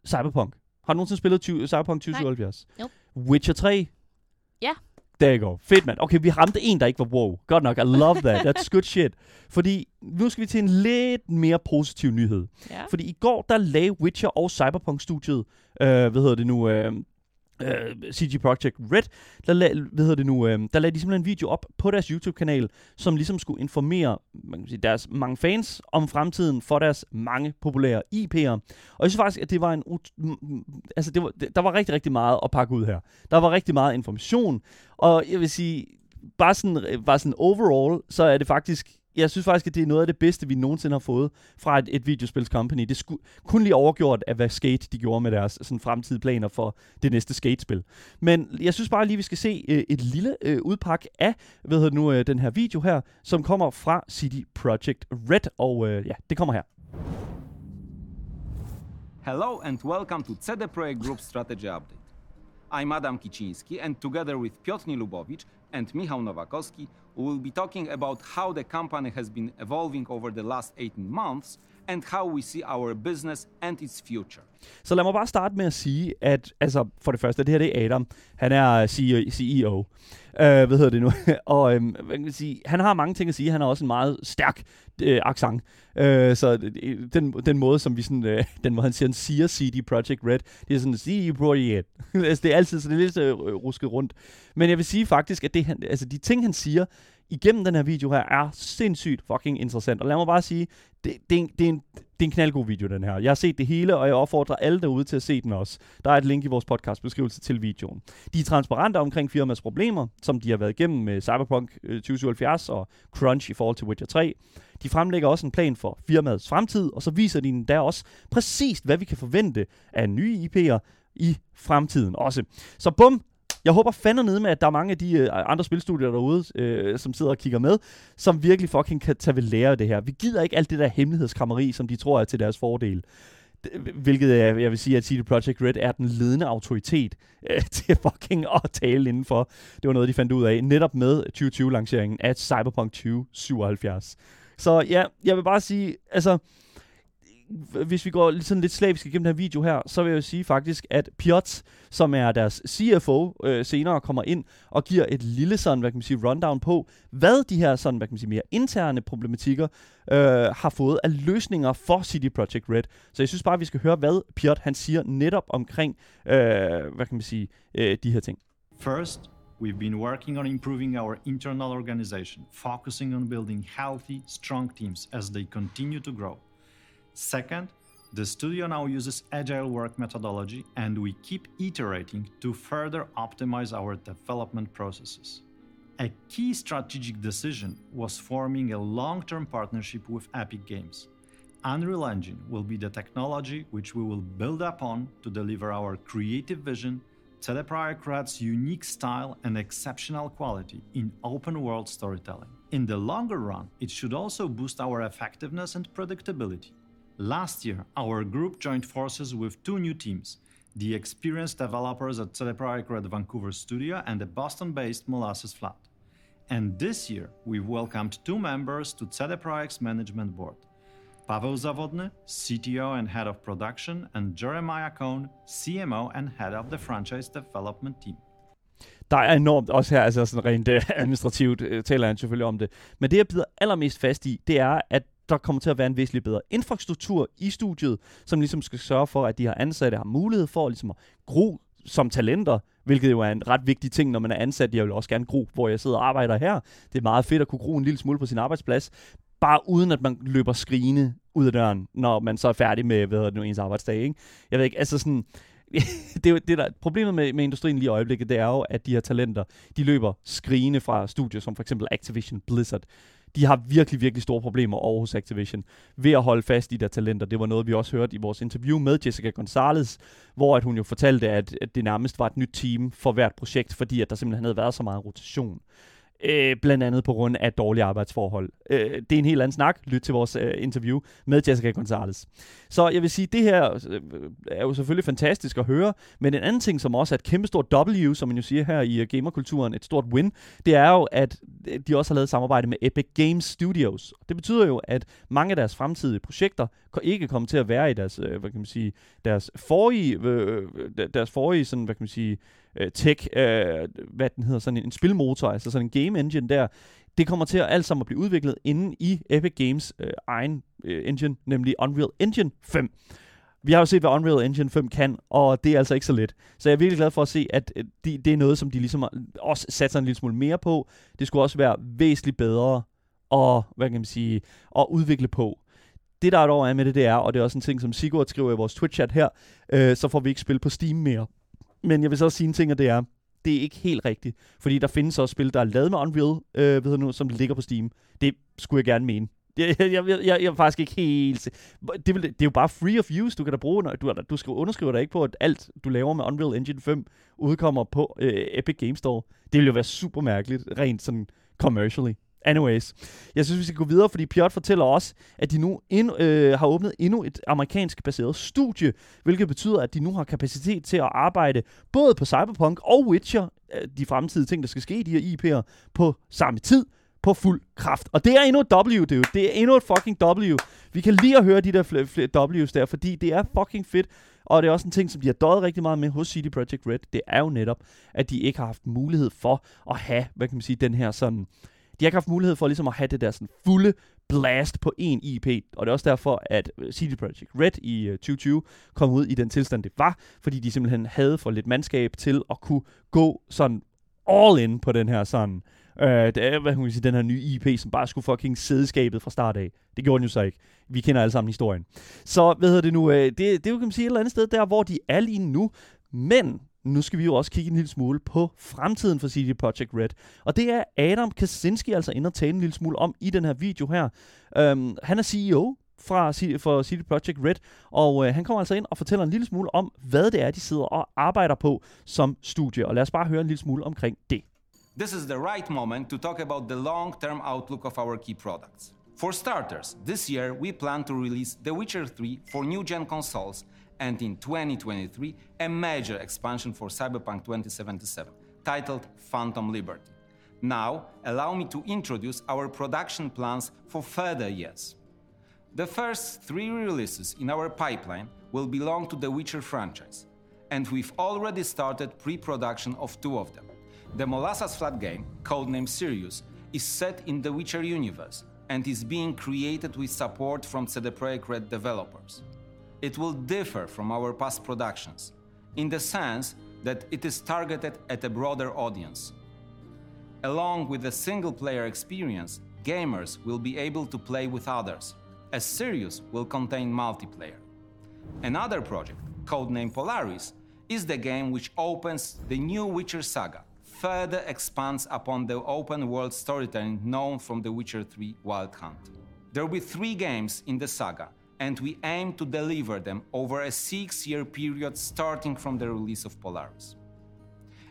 Speaker 1: Cyberpunk? Har du nogensinde spillet 20, Cyberpunk 2077?
Speaker 2: Nope.
Speaker 1: Witcher 3?
Speaker 2: Ja.
Speaker 1: You go. Fedt, mand. Okay, vi ramte en, der ikke var wow. Godt nok. I love that. That's good shit. Fordi nu skal vi til en lidt mere positiv nyhed.
Speaker 2: Ja.
Speaker 1: Fordi i går, der lagde Witcher og Cyberpunk-studiet, øh, hvad hedder det nu, øh, øh, CG Projekt Red, der, lag, hvad hedder det nu, øh, der lagde de simpelthen en video op på deres YouTube-kanal, som ligesom skulle informere man kan sige, deres mange fans om fremtiden for deres mange populære IP'er. Og jeg synes faktisk, at det var en... ut- m- m- altså, det var, det, der var rigtig, rigtig meget at pakke ud her. Der var rigtig meget information, og jeg vil sige, bare sådan, øh, bare sådan overall, så er det faktisk jeg synes faktisk, at det er noget af det bedste, vi nogensinde har fået fra et, et videospils company. Det skulle kun lige overgjort af, hvad Skate de gjorde med deres sådan, fremtidige planer for det næste Skate-spil. Men jeg synes bare lige, vi skal se øh, et lille øh, udpak af hvad hedder nu, øh, den her video her, som kommer fra City Project Red, og øh, ja, det kommer her.
Speaker 3: Hello and welcome to CD Projekt Group Strategy Update. I'm Adam Kiciński and together with Piotr Nilubowicz and Michał Nowakowski, we will be talking about how the company has been evolving over the last 18 months and how we see our business and its future.
Speaker 1: Så lad mig bare starte med at sige, at altså, for det første, det her det er Adam. Han er CEO. Øh, hvad hedder det nu? og um, man kan sige, han har mange ting at sige. Han har også en meget stærk øh, accent. Øh, så den, den måde, som vi sådan, øh, den måde, han siger, han siger CD Projekt Red, det er sådan, CD Projekt. altså, det er altid sådan lidt øh, rusket rundt. Men jeg vil sige faktisk, at det, han, altså, de ting, han siger, igennem den her video her, er sindssygt fucking interessant. Og lad mig bare sige, det, det, er en, det, er en, det er en knaldgod video, den her. Jeg har set det hele, og jeg opfordrer alle derude til at se den også. Der er et link i vores podcast beskrivelse til videoen. De er transparente omkring firmas problemer, som de har været igennem med Cyberpunk øh, 2077 og Crunch i forhold til Witcher 3. De fremlægger også en plan for firmaets fremtid, og så viser de der også præcis, hvad vi kan forvente af nye IP'er i fremtiden også. Så bum, jeg håber fandme nede med, at der er mange af de øh, andre spilstudier derude, øh, som sidder og kigger med, som virkelig fucking kan tage ved lære af det her. Vi gider ikke alt det der hemmelighedskrammeri, som de tror er til deres fordel. Hvilket jeg, jeg vil sige, at CD Projekt Red er den ledende autoritet øh, til fucking at tale indenfor. Det var noget, de fandt ud af netop med 2020-lanceringen af Cyberpunk 2077. Så ja, jeg vil bare sige, altså, hvis vi går sådan lidt slavisk igennem den her video her, så vil jeg jo sige faktisk, at Piotr, som er deres CFO, øh, senere kommer ind og giver et lille sådan, hvad kan man sige, rundown på, hvad de her sådan, hvad kan man sige, mere interne problematikker øh, har fået af løsninger for City Project Red. Så jeg synes bare, at vi skal høre, hvad Piotr han siger netop omkring, øh, hvad kan man sige, øh, de her ting.
Speaker 4: First, We've been working on improving our internal organization, focusing on building healthy, strong teams as they continue to grow. Second, the studio now uses agile work methodology and we keep iterating to further optimize our development processes. A key strategic decision was forming a long term partnership with Epic Games. Unreal Engine will be the technology which we will build upon to deliver our creative vision, Teleproject unique style and exceptional quality in open world storytelling. In the longer run, it should also boost our effectiveness and predictability. Last year, our group joined forces with two new teams the experienced developers at Projekt Red Vancouver studio and the Boston based Molasses Flat. And this year, we've welcomed two members to CD management board Pavel Zawodny, CTO and head of production, and Jeremiah Cohn, CMO and head of the franchise development team.
Speaker 1: Der er enormt også her, altså sådan rent uh, administrativt uh, taler han selvfølgelig om det. Men det, jeg bider allermest fast i, det er, at der kommer til at være en væsentlig bedre infrastruktur i studiet, som ligesom skal sørge for, at de her ansatte har mulighed for ligesom at gro som talenter, hvilket jo er en ret vigtig ting, når man er ansat. Jeg vil også gerne gro, hvor jeg sidder og arbejder her. Det er meget fedt at kunne gro en lille smule på sin arbejdsplads, bare uden at man løber skrigende ud af døren, når man så er færdig med, hvad det nu, ens arbejdsdag. Ikke? Jeg ved ikke, altså sådan, det, er det der, problemet med, med industrien lige i øjeblikket, det er jo, at de her talenter, de løber skrigende fra studier, som for eksempel Activision Blizzard, de har virkelig, virkelig store problemer over hos Activision ved at holde fast i deres talenter. Det var noget, vi også hørte i vores interview med Jessica Gonzalez, hvor at hun jo fortalte, at, at det nærmest var et nyt team for hvert projekt, fordi at der simpelthen havde været så meget rotation. Øh, Øh, blandt andet på grund af dårlige arbejdsforhold. Øh, det er en helt anden snak. Lyt til vores øh, interview med Jessica Gonzalez. Så jeg vil sige, det her øh, er jo selvfølgelig fantastisk at høre, men en anden ting, som også er et kæmpestort W, som man jo siger her i uh, gamerkulturen, et stort win, det er jo, at øh, de også har lavet samarbejde med Epic Games Studios. Det betyder jo, at mange af deres fremtidige projekter ikke kommer til at være i deres, øh, hvad kan man sige, deres forrige, øh, deres forrige sådan, hvad kan man sige, øh, tech, øh, hvad den hedder, sådan en, en spilmotor, altså sådan en game engine der, det kommer til at alt sammen at blive udviklet inde i Epic Games øh, egen øh, engine, nemlig Unreal Engine 5. Vi har jo set, hvad Unreal Engine 5 kan, og det er altså ikke så let. Så jeg er virkelig glad for at se, at øh, de, det er noget, som de ligesom også satser en lille smule mere på. Det skulle også være væsentligt bedre at, hvad kan man sige, at udvikle på. Det der er dog er med det, det er, og det er også en ting, som Sigurd skriver i vores Twitch-chat her, øh, så får vi ikke spil på Steam mere. Men jeg vil så også sige en ting, og det er, det er ikke helt rigtigt. Fordi der findes også spil, der er lavet med Unreal, øh, ved nu, som ligger på Steam. Det skulle jeg gerne mene. Jeg, jeg, jeg, jeg, jeg er faktisk ikke helt... Det, vil, det er jo bare free of use, du kan da bruge, når du, du skal underskrive dig ikke på, at alt, du laver med Unreal Engine 5, udkommer på øh, Epic Game Store. Det vil jo være super mærkeligt, rent sådan commercially. Anyways, jeg synes, vi skal gå videre, fordi Piot fortæller også, at de nu ind, øh, har åbnet endnu et amerikansk baseret studie, hvilket betyder, at de nu har kapacitet til at arbejde både på Cyberpunk og Witcher øh, de fremtidige ting, der skal ske i de her IP'er på samme tid, på fuld kraft. Og det er endnu et W, dude. Det er endnu et fucking W. Vi kan lige at høre de der flere, fl- W's der, fordi det er fucking fedt. Og det er også en ting, som de har døjet rigtig meget med hos CD Projekt Red. Det er jo netop, at de ikke har haft mulighed for at have, hvad kan man sige, den her sådan... De har ikke haft mulighed for ligesom at have det der sådan fulde blast på en IP. Og det er også derfor, at øh, CD Projekt Red i øh, 2020 kom ud i den tilstand, det var. Fordi de simpelthen havde for lidt mandskab til at kunne gå sådan all in på den her sådan Øh, det er, hvad hun sige, den her nye IP, som bare skulle fucking sidde skabet fra start af. Det gjorde den jo så ikke. Vi kender alle sammen historien. Så, hvad hedder det nu? Øh, det, det kan man sige, et eller andet sted der, hvor de er lige nu. Men nu skal vi jo også kigge en lille smule på fremtiden for CD Projekt Red. Og det er Adam Kaczynski altså inde og tale en lille smule om i den her video her. Øhm, han er CEO fra CD, for CD Projekt Red, og øh, han kommer altså ind og fortæller en lille smule om, hvad det er, de sidder og arbejder på som studie. Og lad os bare høre en lille smule omkring det.
Speaker 3: This is the right moment to talk about the long term outlook of our key products. For starters, this year we plan to release The Witcher 3 for new gen consoles and in 2023 a major expansion for Cyberpunk 2077 titled Phantom Liberty. Now, allow me to introduce our production plans for further years. The first three releases in our pipeline will belong to the Witcher franchise, and we've already started pre production of two of them. The Molasses Flat game, codenamed Sirius, is set in the Witcher universe and is being created with support from CD Projekt Red developers. It will differ from our past productions in the sense that it is targeted at a broader audience. Along with the single player experience, gamers will be able to play with others, as Sirius will contain multiplayer. Another project, codenamed Polaris, is the game which opens the new Witcher saga further expands upon the open world storytelling known from The Witcher 3 Wild Hunt. There will be three games in the saga, and we aim to deliver them over a six year period starting from the release of Polaris.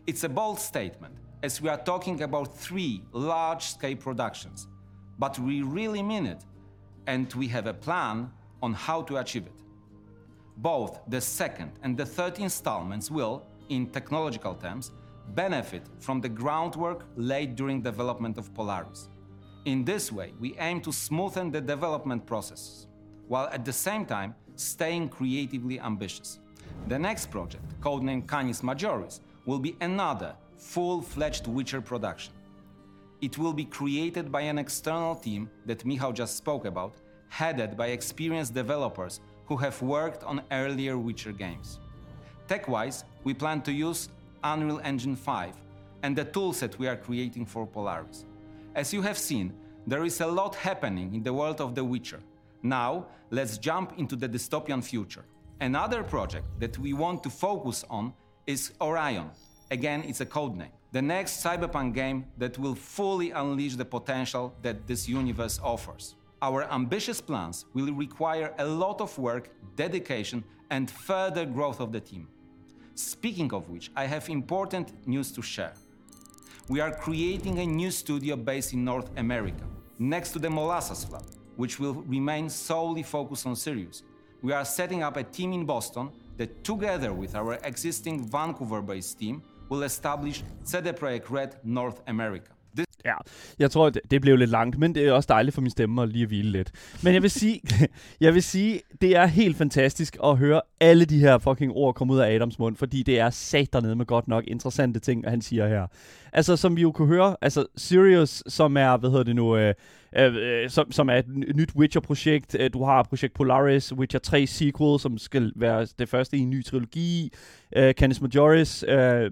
Speaker 3: It's a bold statement, as we are talking about three large scale productions, but we really mean it, and we have a plan on how to achieve it. Both the second and the third installments will, in technological terms, benefit from the groundwork laid during development of Polaris. In this way, we aim to smoothen the development process, while at the same time staying creatively ambitious. The next project, codenamed Canis Majoris, will be another full-fledged Witcher production. It will be created by an external team that Michał just spoke about, headed by experienced developers who have worked on earlier Witcher games. Tech-wise, we plan to use Unreal Engine 5 and the toolset we are creating for Polaris. As you have seen, there is a lot happening in the world of The Witcher. Now, let's jump into the dystopian future. Another project that we want to focus on is Orion. Again, it's a codename. The next cyberpunk game that will fully unleash the potential that this universe offers. Our ambitious plans will require a lot of work, dedication, and further growth of the team. Speaking of which, I have important news to share. We are creating a new studio based in North America, next to the Molasses Flat, which will remain solely focused on Sirius. We are setting up a team in Boston that, together with our existing Vancouver based team, will establish CD Projekt Red North America. This
Speaker 1: Ja, jeg tror, det, det blev lidt langt, men det er også dejligt for min stemme at lige at hvile lidt. Men jeg vil sige, jeg vil sige, det er helt fantastisk at høre alle de her fucking ord komme ud af Adams mund, fordi det er sat dernede med godt nok interessante ting, han siger her. Altså, som vi jo kunne høre, altså Sirius, som er, hvad hedder det nu, øh, Øh, øh, som, som er et nyt Witcher-projekt. Øh, du har projekt Polaris, Witcher 3 sequel, som skal være det første i en ny trilogi. Øh, Canis Majoris, øh,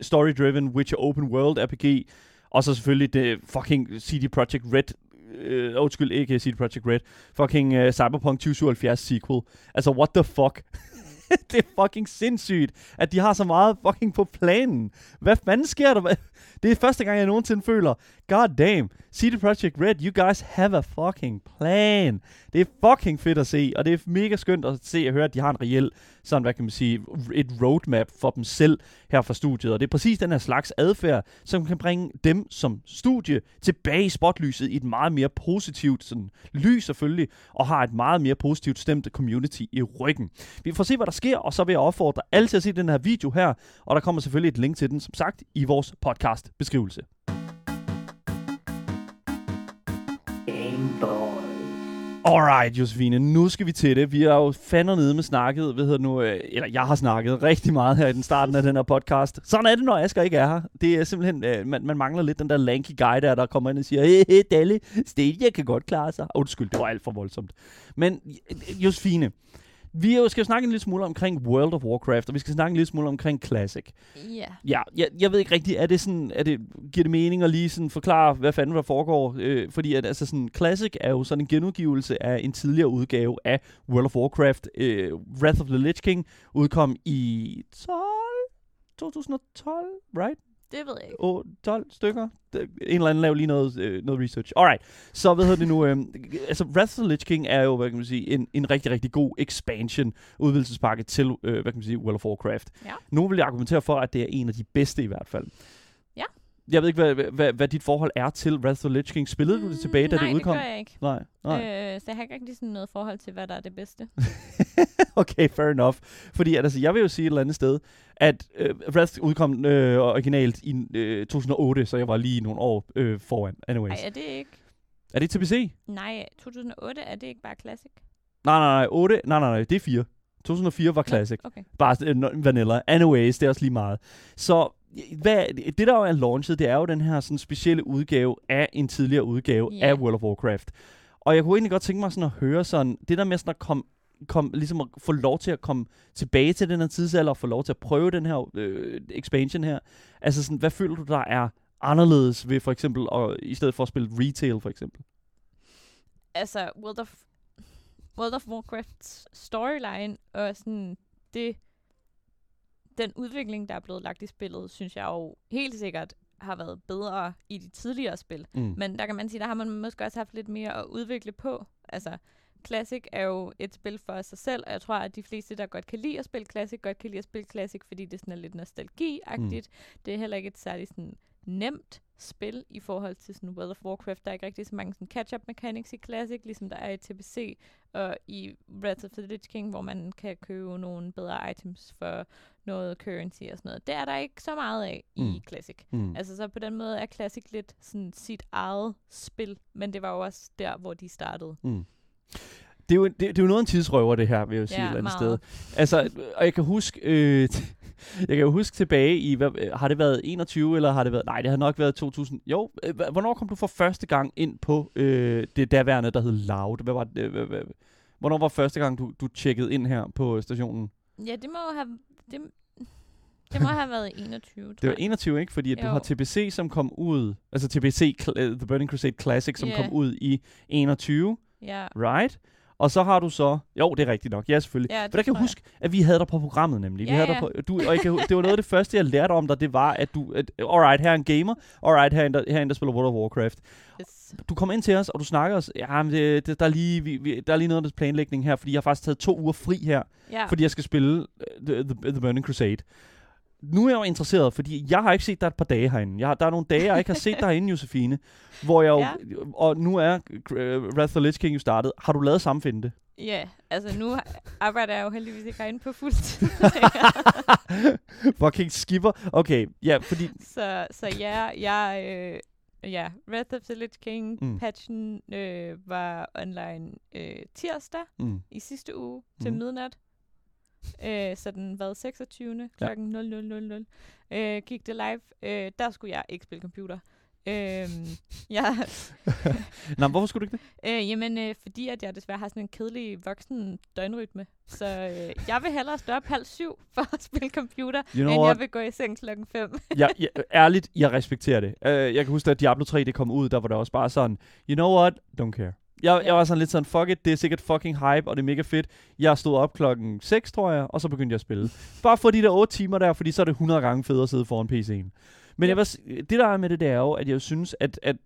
Speaker 1: story-driven Witcher Open World RPG. Og så selvfølgelig det fucking CD Projekt Red øh, undskyld, ikke CD Projekt Red, fucking uh, Cyberpunk 2077 sequel. Altså, what the fuck? det er fucking sindssygt, at de har så meget fucking på planen. Hvad fanden sker der? Det er første gang, jeg nogensinde føler, god damn, CD Projekt Red, you guys have a fucking plan. Det er fucking fedt at se, og det er mega skønt at se og høre, at de har en reel, sådan hvad kan man sige, et roadmap for dem selv her fra studiet. Og det er præcis den her slags adfærd, som kan bringe dem som studie tilbage i spotlyset i et meget mere positivt sådan, lys selvfølgelig, og har et meget mere positivt stemt community i ryggen. Vi får se, hvad der sker, og så vil jeg opfordre alle til at se den her video her, og der kommer selvfølgelig et link til den, som sagt, i vores podcast beskrivelse. Alright, Josefine, nu skal vi til det. Vi er jo fandme nede med snakket, ved nu, øh, eller jeg har snakket rigtig meget her i den starten af den her podcast. Sådan er det, når Asger ikke er her. Det er simpelthen, øh, man, man mangler lidt den der lanky guy der, der kommer ind og siger, hey, hey Dalle, Stadia kan godt klare sig. Undskyld, det var alt for voldsomt. Men øh, Josefine, vi skal jo snakke en lille smule omkring World of Warcraft, og vi skal snakke en lille smule omkring Classic.
Speaker 2: Ja.
Speaker 1: Ja, jeg, jeg ved ikke rigtigt, er det sådan, er det, giver det mening at lige sådan forklare, hvad fanden der foregår? Øh, fordi at, altså sådan, Classic er jo sådan en genudgivelse af en tidligere udgave af World of Warcraft. Øh, Wrath of the Lich King udkom i 12, 2012, right?
Speaker 2: Det ved jeg ikke.
Speaker 1: Oh, 12 stykker. En eller anden laver lige noget, øh, noget research. Alright. Så hvad hedder det nu? Øh, altså, Wrath of the Lich King er jo, hvad kan man sige, en, en rigtig, rigtig god expansion, udvidelsespakke til, øh, hvad kan man sige, World of Warcraft.
Speaker 2: Ja.
Speaker 1: Nu vil jeg argumentere for, at det er en af de bedste i hvert fald. Jeg ved ikke, hvad, hvad, hvad dit forhold er til Wrath of the Lich King. Spillede mm, du det tilbage, da
Speaker 2: nej,
Speaker 1: det udkom?
Speaker 2: Nej, det gør jeg ikke.
Speaker 1: Nej, nej.
Speaker 2: Øh, så jeg har ikke sådan noget forhold til, hvad der er det bedste.
Speaker 1: okay, fair enough. Fordi at, altså, jeg vil jo sige et eller andet sted, at øh, Wrath udkom øh, originalt i øh, 2008, så jeg var lige nogle år øh, foran. Anyways.
Speaker 2: Nej, er det ikke?
Speaker 1: Er det PC?
Speaker 2: Nej, 2008 er det ikke bare Classic?
Speaker 1: Nej, nej, nej. 8, nej, nej, nej. Det er 4. 2004 var Classic.
Speaker 2: Okay.
Speaker 1: Bare øh, vanilla. Anyways, det er også lige meget. Så hvad, det der jo er launchet, det er jo den her sådan specielle udgave af en tidligere udgave
Speaker 2: Ja.
Speaker 1: af World of Warcraft. Og jeg kunne egentlig godt tænke mig sådan at høre sådan, det der med sådan at komme kom, ligesom at få lov til at komme tilbage til den her tidsalder, og få lov til at prøve den her øh, expansion her. Altså sådan, hvad føler du, der er anderledes ved for eksempel, og, i stedet for at spille retail for eksempel?
Speaker 2: Altså, World of, World of Warcrafts storyline og sådan det, den udvikling, der er blevet lagt i spillet, synes jeg jo helt sikkert har været bedre i de tidligere spil.
Speaker 1: Mm.
Speaker 2: Men der kan man sige, der har man måske også haft lidt mere at udvikle på. Altså, Classic er jo et spil for sig selv, og jeg tror, at de fleste, der godt kan lide at spille Classic, godt kan lide at spille Classic, fordi det sådan er lidt nostalgi-agtigt. Mm. Det er heller ikke et særligt sådan nemt spil i forhold til sådan World of Warcraft. Der er ikke rigtig så mange sådan catch-up mechanics i Classic, ligesom der er i TBC og i Wrath of the Lich King, hvor man kan købe nogle bedre items for noget currency og sådan noget. Det er der ikke så meget af mm. i Classic.
Speaker 1: Mm.
Speaker 2: Altså så på den måde er Classic lidt sådan sit eget spil, men det var jo også der, hvor de startede.
Speaker 1: Mm. Det er, jo, det, det er jo noget af en tidsrøver, det her, vil jeg sige
Speaker 2: Ja,
Speaker 1: et eller andet
Speaker 2: meget.
Speaker 1: sted. Altså, og jeg kan huske, øh, jeg kan jo huske tilbage i, hvad, øh, har det været 21, eller har det været, nej, det har nok været 2000. Jo, øh, hvornår kom du for første gang ind på øh, det derværende, der hed Loud? Hvad var det, øh, hvad, hvad, hvornår var første gang, du, du tjekkede ind her på stationen?
Speaker 2: Ja, det må have... Det, det må have været 21, tror
Speaker 1: Det var
Speaker 2: jeg.
Speaker 1: 21, ikke? Fordi at du har TBC, som kom ud, altså TBC, The Burning Crusade Classic, som
Speaker 2: Ja.
Speaker 1: kom ud i 21,
Speaker 2: Ja,
Speaker 1: right? Og så har du så, jo, det er rigtigt nok, ja selvfølgelig.
Speaker 2: ja
Speaker 1: Men der kan jeg huske, at vi havde dig på programmet nemlig. vi
Speaker 2: Ja,
Speaker 1: havde dig
Speaker 2: ja.
Speaker 1: på, du, og jeg kan, det var noget af det første, jeg lærte om dig, det var, at du, at, alright, her er en gamer, alright, her er en, der, her er en, der spiller World of Warcraft.
Speaker 2: Yes.
Speaker 1: Du kom ind til os, og du snakker os, ja, men det, det, der, er lige, vi, vi, der er lige noget af planlægning her, fordi jeg har faktisk taget to uger fri her,
Speaker 2: Ja,
Speaker 1: fordi jeg skal spille uh, the, the, the Burning Crusade. Nu er jeg jo interesseret, fordi jeg har ikke set dig et par dage herinde. Jeg har, der er nogle dage, jeg ikke har set dig herinde, Josefine. Hvor jeg jo,
Speaker 2: Ja.
Speaker 1: og nu er uh, Wrath of the Lich King jo startet. Har du lavet samme finte?
Speaker 2: ja, altså nu arbejder jeg jo heldigvis ikke herinde på fuld tid.
Speaker 1: Fucking skipper. Okay, ja, fordi...
Speaker 2: så, så ja, jeg... Øh, ja, Wrath of the Lich King
Speaker 1: Mm.
Speaker 2: mm. patchen øh, var online øh, tirsdag
Speaker 1: Mm,
Speaker 2: i sidste uge til
Speaker 1: Mhm.
Speaker 2: midnat. Øh, så den var 26.
Speaker 1: Ja.
Speaker 2: klokken 00.00. Øh, gik det live. Øh, der skulle jeg ikke spille computer. Øh, jeg,
Speaker 1: Nå, hvorfor skulle du ikke det?
Speaker 2: øh, jamen, øh, fordi at jeg desværre har sådan en kedelig voksen døgnrytme. Så øh, jeg vil hellere stå op halv syv for at spille computer,
Speaker 1: You know
Speaker 2: end
Speaker 1: what?
Speaker 2: jeg vil gå i seng klokken fem.
Speaker 1: jeg, jeg, ærligt, jeg respekterer det. Uh, jeg kan huske, at Diablo 3 det kom ud, der var der også bare sådan, you know what, don't care. Jeg, jeg var sådan lidt sådan, fuck it, det er sikkert fucking hype, og det er mega fedt. Jeg stod op klokken 6, tror jeg, og så begyndte jeg at spille. Bare for de der 8 timer der, fordi så er det 100 gange federe at sidde foran PC'en. Men jeg s- det der er med det, det er jo, at jeg synes, at, at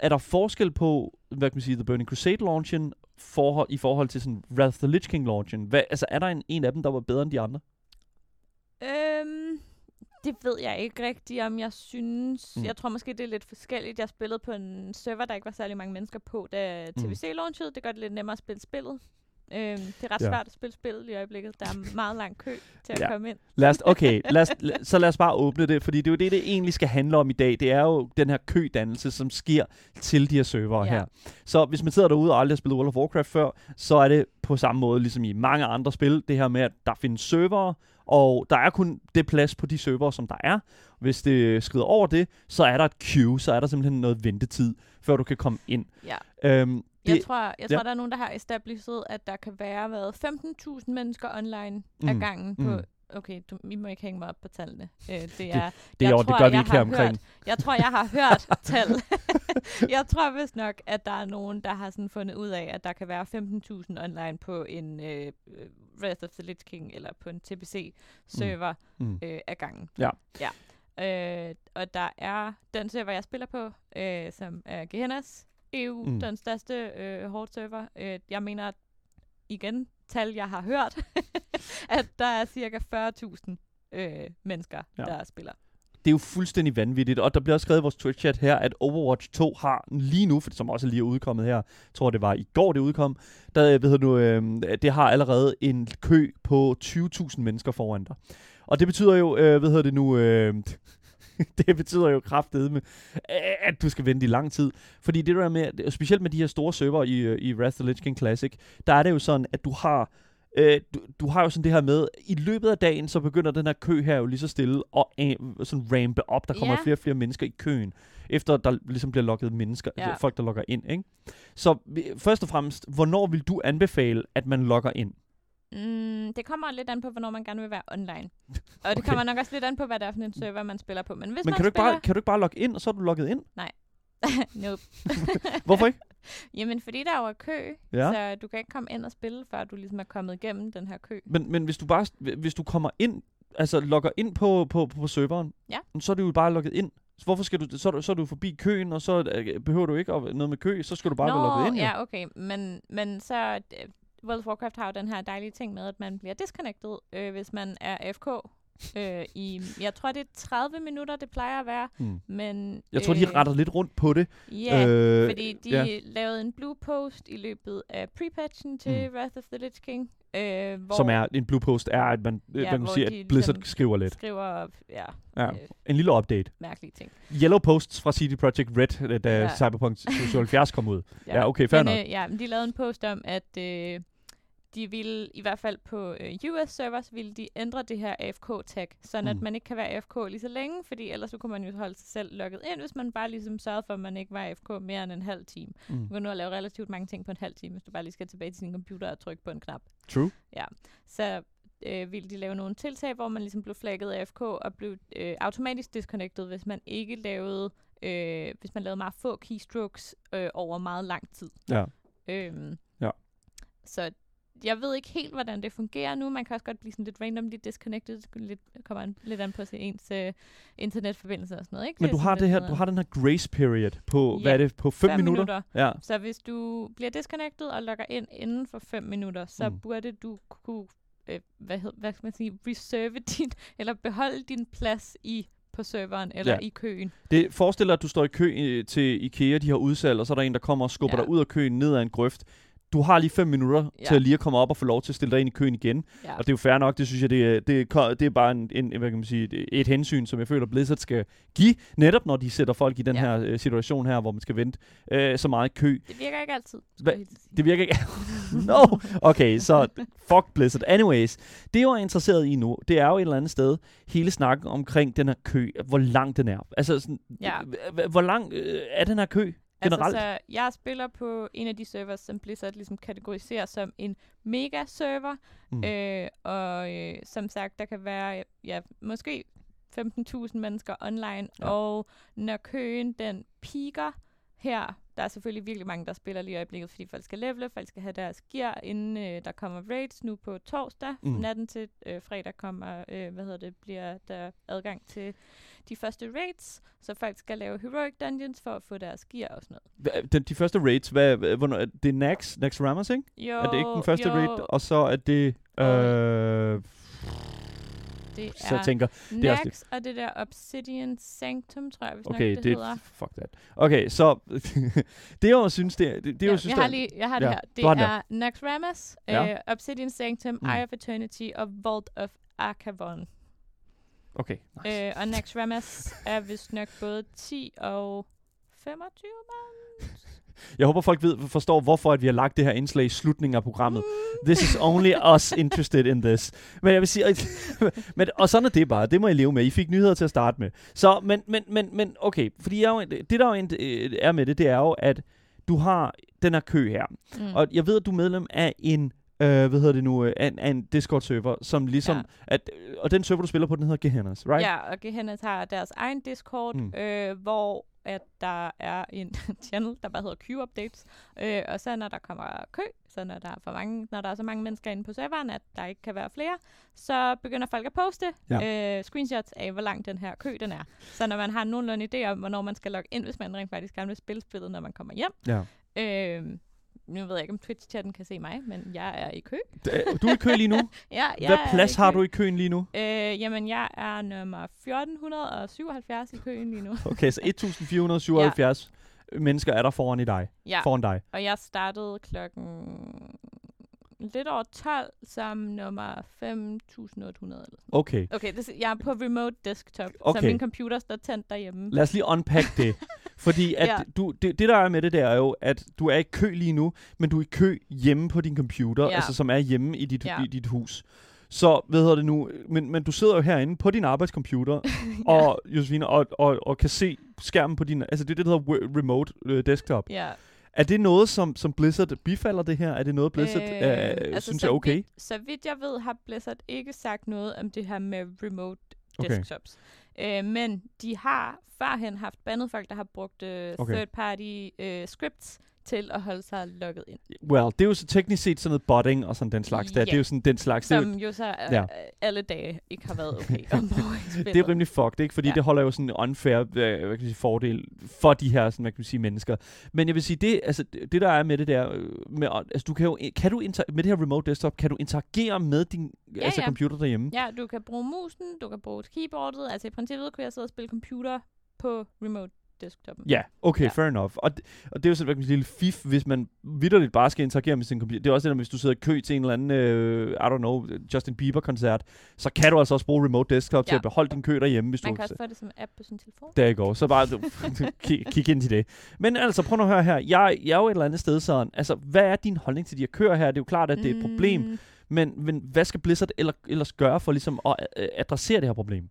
Speaker 1: er der forskel på, hvad kan man sige, The Burning Crusade launchen forhold, i forhold til sådan Wrath of the Lich King launchen? Hvad, altså, er der en, en af dem, der var bedre end de andre?
Speaker 2: Øhm, det ved jeg ikke rigtigt, om jeg synes.
Speaker 1: Mm.
Speaker 2: Mm. Jeg tror måske, det er lidt forskelligt. Jeg spillede på en server, der ikke var særlig mange mennesker på, da
Speaker 1: Mm.
Speaker 2: TVC launchede. Det gør det lidt nemmere at spille spillet. Øhm, det er ret
Speaker 1: Ja.
Speaker 2: svært at spille spillet i øjeblikket. Der er meget lang kø til at
Speaker 1: Ja.
Speaker 2: komme ind.
Speaker 1: Lad os, okay, lad os, så lad os bare åbne det, fordi det er jo det, det egentlig skal handle om i dag. Det er jo den her kødannelse, som sker til de her servere
Speaker 2: Ja.
Speaker 1: her. Så hvis man sidder derude og aldrig har spillet World of Warcraft før, så er det på samme måde, ligesom i mange andre spil, det her med, at der findes servere, og der er kun det plads på de servere, som der er. Hvis det skrider over det, så er der et queue, så er der simpelthen noget ventetid, før du kan komme ind.
Speaker 2: Ja.
Speaker 1: Øhm,
Speaker 2: Jeg
Speaker 1: det,
Speaker 2: tror, jeg
Speaker 1: ja.
Speaker 2: tror der er nogen, der har established, at der kan være været 15.000 mennesker online mm.
Speaker 1: Mm,
Speaker 2: gangen på... Okay, du, I må ikke hænge mig op på tallene. Øh, det er,
Speaker 1: det,
Speaker 2: jeg
Speaker 1: det
Speaker 2: tror,
Speaker 1: gør vi
Speaker 2: jeg
Speaker 1: ikke her omkring.
Speaker 2: Hørt, jeg tror, jeg har hørt tal. jeg tror vist nok, at der er nogen, der har sådan fundet ud af, at der kan være 15.000 online på en øh, øh, Wrath of the Lich King eller på en TPC-server
Speaker 1: Mm.
Speaker 2: mm. øh, af gangen.
Speaker 1: Ja.
Speaker 2: ja. Øh, og der er den server, jeg spiller på, øh, som er Gehennas EU,
Speaker 1: Mm.
Speaker 2: den største øh, hårdt server. Øh, jeg mener, igen, tal jeg har hørt, at der er cirka 40.000 øh, mennesker,
Speaker 1: Ja.
Speaker 2: der spiller.
Speaker 1: det er jo fuldstændig vanvittigt, og der bliver også skrevet i vores Twitch-chat her, at Overwatch 2 har lige nu, for som også lige er udkommet her, tror det var i går, det udkom, der, ved du, øh, det har allerede en kø på 20.000 mennesker foran dig. Og det betyder jo, øh, hvad hedder det nu, øh, det betyder jo kraftedeme, at du skal vente i lang tid. Fordi det der med, specielt med de her store server i, øh, i Wrath of the Lich King Classic, der er det jo sådan, at du har Øh, du, du har jo sådan det her med, i løbet af dagen, så begynder den her kø her jo lige så stille og øh, sådan rampe op. Der kommer
Speaker 2: Ja.
Speaker 1: flere og flere mennesker i køen, efter der ligesom bliver lukket mennesker,
Speaker 2: Ja.
Speaker 1: ja. folk der logger ind. Ikke? Så først og fremmest, hvornår vil du anbefale, at man logger ind?
Speaker 2: Mm, det kommer lidt an på, hvornår man gerne vil være online. Og det
Speaker 1: Okay.
Speaker 2: kommer nok også lidt an på, hvad det er for en server, man spiller på. Men hvis
Speaker 1: Men
Speaker 2: man
Speaker 1: kan du, ikke
Speaker 2: spiller...
Speaker 1: bare, kan du ikke bare logge ind, og så er du logget ind?
Speaker 2: nope.
Speaker 1: Hvorfor ikke?
Speaker 2: Jamen, fordi der jo er kø,
Speaker 1: Ja.
Speaker 2: så du kan ikke komme ind og spille, før du ligesom er kommet igennem den her kø.
Speaker 1: Men, men hvis du bare hvis du kommer ind, altså logger ind på, på, på serveren,
Speaker 2: Ja.
Speaker 1: så er du jo bare logget ind. Så hvorfor skal du, så, er du- så er du forbi køen, og så øh, behøver du ikke at, noget med kø, så skal du bare
Speaker 2: Nå,
Speaker 1: være logget ind. jo.
Speaker 2: ja, okay. Men, men så... øh, World of Warcraft har jo den her dejlige ting med, at man bliver disconnected, øh, hvis man er AFK. Øh, i, jeg tror, det er 30 minutter, det plejer at være.
Speaker 1: Hmm.
Speaker 2: Men,
Speaker 1: Jeg tror, de retter lidt rundt på det.
Speaker 2: Ja,
Speaker 1: øh,
Speaker 2: fordi de
Speaker 1: ja.
Speaker 2: ja. lavede en blue post i løbet af pre-patchen til mm. Wrath of the Lich King. Øh, hvor
Speaker 1: Som er en blue post, er, at man, ja,
Speaker 2: Ja,
Speaker 1: man kan sige, at Blizzard
Speaker 2: ligesom
Speaker 1: skriver lidt.
Speaker 2: skriver ja,
Speaker 1: Ja.
Speaker 2: øh,
Speaker 1: En lille update.
Speaker 2: mærkelige ting.
Speaker 1: Yellow posts fra CD Projekt Red, øh, da ja.
Speaker 2: Ja.
Speaker 1: Cyberpunk 2077 kom ud. Ja, okay, fair
Speaker 2: men,
Speaker 1: nok.
Speaker 2: Øh, ja, men de lavede en post om, at øh, de ville, i hvert fald på øh, US-servers, ville de ændre det her AFK-tag, sådan mm. At man ikke kan være AFK lige så længe, fordi ellers så kunne man jo holde sig selv lukket ind, hvis man bare ligesom sørgede for, at man ikke var AFK mere end en halv time.
Speaker 1: Mm.
Speaker 2: Du kan nu at lave relativt mange ting på en halv time, hvis du bare lige skal tilbage til sin computer og trykke på en knap.
Speaker 1: True.
Speaker 2: så øh, ville de lave nogle tiltag, hvor man ligesom blev flagget AFK og blev øh, automatisk disconnected, hvis man ikke lavede, øh, hvis man lavede meget få keystrokes øh, over meget lang tid.
Speaker 1: Ja.
Speaker 2: Øhm,
Speaker 1: Ja.
Speaker 2: Så jeg ved ikke helt, hvordan det fungerer nu. Man kan også godt blive sådan lidt randomly disconnected. Det lidt, kommer an, lidt an på sin ens øh, internetforbindelse og sådan noget. Ikke?
Speaker 1: Men du har, det her, du har den her grace period på, hvad
Speaker 2: Ja,
Speaker 1: er det, på 5
Speaker 2: fem
Speaker 1: minutter?
Speaker 2: minutter.
Speaker 1: Ja.
Speaker 2: Så hvis du bliver disconnected og logger ind inden for 5 minutter, så
Speaker 1: Mm.
Speaker 2: burde du kunne, øh, hvad, hed, hvad skal man sige, reserve din, eller beholde din plads i på serveren eller
Speaker 1: Ja.
Speaker 2: i køen.
Speaker 1: Det forestiller, at du står i kø øh, til IKEA, de har udsalg, og så er der en, der kommer og skubber. Ja. dig ud af køen ned ad en grøft. Du har lige 5 minutter ja. Til at lige at komme op og få lov til at stille dig ind i køen igen.
Speaker 2: Ja.
Speaker 1: Og det er jo fair nok, det synes jeg, det er, det det er bare en, en, hvad kan man sige, et- hensyn, som jeg føler, Blizzard skal give, netop når de sætter folk i den
Speaker 2: Ja.
Speaker 1: her øh, situation her, hvor man skal vente øh, så meget kø.
Speaker 2: Det virker ikke altid.
Speaker 1: Hva-. Det virker ikke... no! Okay, så fuck Blizzard. Anyways, det jeg er interesseret i nu, det er jo et eller andet sted hele snakken omkring den her kø, hvor lang den er. Altså, sådan,
Speaker 2: Ja.
Speaker 1: hvor lang øh, er den her kø generelt?
Speaker 2: Altså, så jeg spiller på en af de servers, som Blizzard ligesom kategoriserer som en mega-server.
Speaker 1: Mm.
Speaker 2: Øh, og øh, som sagt, der kan være ja, måske 15.000 mennesker online.
Speaker 1: Ja.
Speaker 2: Og når køen den piker her Der er selvfølgelig virkelig mange, der spiller lige i øjeblikket, fordi folk skal levele, folk skal have deres gear, inden øh, der kommer raids nu på torsdag.
Speaker 1: Mm.
Speaker 2: Natten til øh, fredag kommer, øh, hvad hedder det, bliver der adgang til de første raids, så folk skal lave heroic dungeons for at få deres gear og sådan noget.
Speaker 1: Den, de første raids, hvad, hvornår, er det er Nax, Nax Ramos, ikke?
Speaker 2: Jo,
Speaker 1: er det ikke den første
Speaker 2: jo,
Speaker 1: raid? Og så er det... Øh,
Speaker 2: det
Speaker 1: så jeg
Speaker 2: er
Speaker 1: tænker, det er også
Speaker 2: Nax og det der Obsidian Sanctum, tror jeg, hvis
Speaker 1: okay,
Speaker 2: nok det,
Speaker 1: det
Speaker 2: hedder.
Speaker 1: er... Fuck that. Okay, så... det jeg synes, det, er- det, det jeg
Speaker 2: ja,
Speaker 1: jo synes,
Speaker 2: jeg, har lige, jeg har det
Speaker 1: Ja,
Speaker 2: her. Det
Speaker 1: du har den der.
Speaker 2: er Naxxramas,
Speaker 1: Ja.
Speaker 2: øh, Obsidian Sanctum,
Speaker 1: Mm.
Speaker 2: Eye of Eternity og Vault of Arcavon.
Speaker 1: Okay, nice.
Speaker 2: Øh, og Naxxramas er vist nok både 10 og 25 mand.
Speaker 1: Jeg håber, folk ved, forstår, hvorfor at vi har lagt det her indslag i slutningen af programmet.
Speaker 2: Mm.
Speaker 1: This is only us interested in this. Men jeg vil sige, men, og sådan er det bare. Det må I leve med. I fik nyheder til at starte med. Så, men, men, men, men okay. Fordi jeg, jo- det, der jo øh, er med det, det er jo, at du har den her kø her.
Speaker 2: Mm.
Speaker 1: Og jeg ved, at du er medlem af en, øh, hvad hedder det nu, øh, af, en- af en Discord-server, som ligesom,
Speaker 2: Ja.
Speaker 1: at, øh, og den server, du spiller på, den hedder Gehennas, right?
Speaker 2: Ja, og Gehenna har deres egen Discord,
Speaker 1: Mm.
Speaker 2: mm. øh, hvor at der er en channel, der bare hedder Q-Updates. Øh, og så når der kommer kø, så når der, er for mange, når der er så mange mennesker inde på serveren, at der ikke kan være flere, så begynder folk at poste
Speaker 1: Ja.
Speaker 2: øh, screenshots af, hvor lang den her kø den er. Så når man har nogenlunde idé om, hvornår man skal logge ind, hvis man rent faktisk gerne vil spille spillet, når man kommer hjem.
Speaker 1: Ja.
Speaker 2: Øh, nu ved jeg ikke, om Twitch-chatten kan se mig, men jeg er i kø.
Speaker 1: Du er i kø lige nu.
Speaker 2: Ja, jeg
Speaker 1: Hvad plads
Speaker 2: i
Speaker 1: har
Speaker 2: kø.
Speaker 1: du i køen lige nu?
Speaker 2: Øh, jamen, jeg er nummer 1477 i køen lige nu.
Speaker 1: Okay, så 1477 mennesker er der foran i dig.
Speaker 2: Ja,
Speaker 1: Foran dig.
Speaker 2: og jeg startede klokken lidt over 12 som nummer 5800 eller sådan.
Speaker 1: Okay.
Speaker 2: Okay, det, jeg er på remote desktop,
Speaker 1: Okay.
Speaker 2: så min computer står tændt derhjemme.
Speaker 1: Lad os lige unpack det. Fordi at
Speaker 2: Ja.
Speaker 1: du, det, det, der er med det, der er jo, at du er i kø lige nu, men du er i kø hjemme på din computer,
Speaker 2: Ja.
Speaker 1: altså som er hjemme i dit,
Speaker 2: Ja.
Speaker 1: i dit hus. Så, hvad hedder det nu, men, men du sidder jo herinde på din arbejdscomputer, og, Josefine, og, og, og kan se skærmen på din, altså det er det, der hedder remote øh, desktop.
Speaker 2: ja.
Speaker 1: Er det noget, som, som Blizzard bifalder det her? Er det noget, Blizzard øh, øh,
Speaker 2: altså,
Speaker 1: synes er okay?
Speaker 2: Vidt, så vidt jeg ved, har Blizzard ikke sagt noget om det her med remote
Speaker 1: Okay.
Speaker 2: desktops. Øh, men de har førhen haft bandet folk, der har brugt øh,
Speaker 1: Okay.
Speaker 2: third-party øh, scripts til at holde sig logget ind.
Speaker 1: Well, det er jo så teknisk set sådan noget botting og sådan den slags der.
Speaker 2: Ja.
Speaker 1: Det er jo sådan den slags. Det er, jo-
Speaker 2: Som jo så øh,
Speaker 1: Ja.
Speaker 2: alle dage ikke har været okay
Speaker 1: det er rimelig fucked, ikke? Fordi ja. Det holder jo sådan en unfair øh, hvad kan man sige, fordel for de her sådan, hvad kan man sige, mennesker. Men jeg vil sige, det, altså, det det der er med det der, øh, med, altså, du kan jo, kan du inter- med det her remote desktop, kan du interagere med din
Speaker 2: Ja,
Speaker 1: altså,
Speaker 2: ja.
Speaker 1: computer derhjemme?
Speaker 2: Ja, du kan bruge musen, du kan bruge keyboardet. Altså i princippet kunne jeg sidde og spille computer på remote desktopen.
Speaker 1: Ja, okay, ja. Fair enough. Og, d- og det er jo sådan sige, lille fif, hvis man vidderligt bare skal interagere med sin computer. Det er også det der, hvis du sidder i kø til en eller anden, øh, I don't know, Justin Bieber-koncert, så kan du altså også bruge remote desktop ja. til at beholde din kø derhjemme, hvis
Speaker 2: Man
Speaker 1: du...
Speaker 2: kan også få det som app på sin telefon.
Speaker 1: Der går. Så bare du, kig, kig ind til det. Men altså, prøv nu at høre her. Jeg, jeg er jo et eller andet sted sådan. Altså, hvad er din holdning til de her køer her? Det er jo klart, at det er et problem.
Speaker 2: Mm,
Speaker 1: Men, men hvad skal Blizzard eller, ellers gøre for ligesom at øh, adressere det her problem?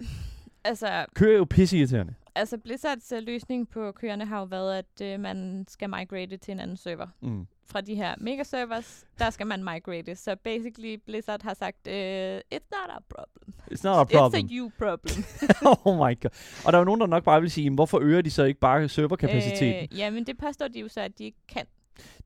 Speaker 2: altså,
Speaker 1: Køer er jo pisseirriterende.
Speaker 2: Altså Blizzards øh, løsning på køerne har jo været, at øh, man skal migrate til en anden server.
Speaker 1: Mm.
Speaker 2: Fra de her mega-servers, der skal man migrate. Så basically, Blizzard har sagt, øh, it's not a problem.
Speaker 1: It's not a
Speaker 2: It's
Speaker 1: problem.
Speaker 2: a you problem.
Speaker 1: oh my god. Og der er jo nogen, der nok bare vil sige, "Jamen, hvorfor øger de så ikke bare serverkapaciteten?
Speaker 2: Øh, ja, men det påstår de jo så, at de ikke kan.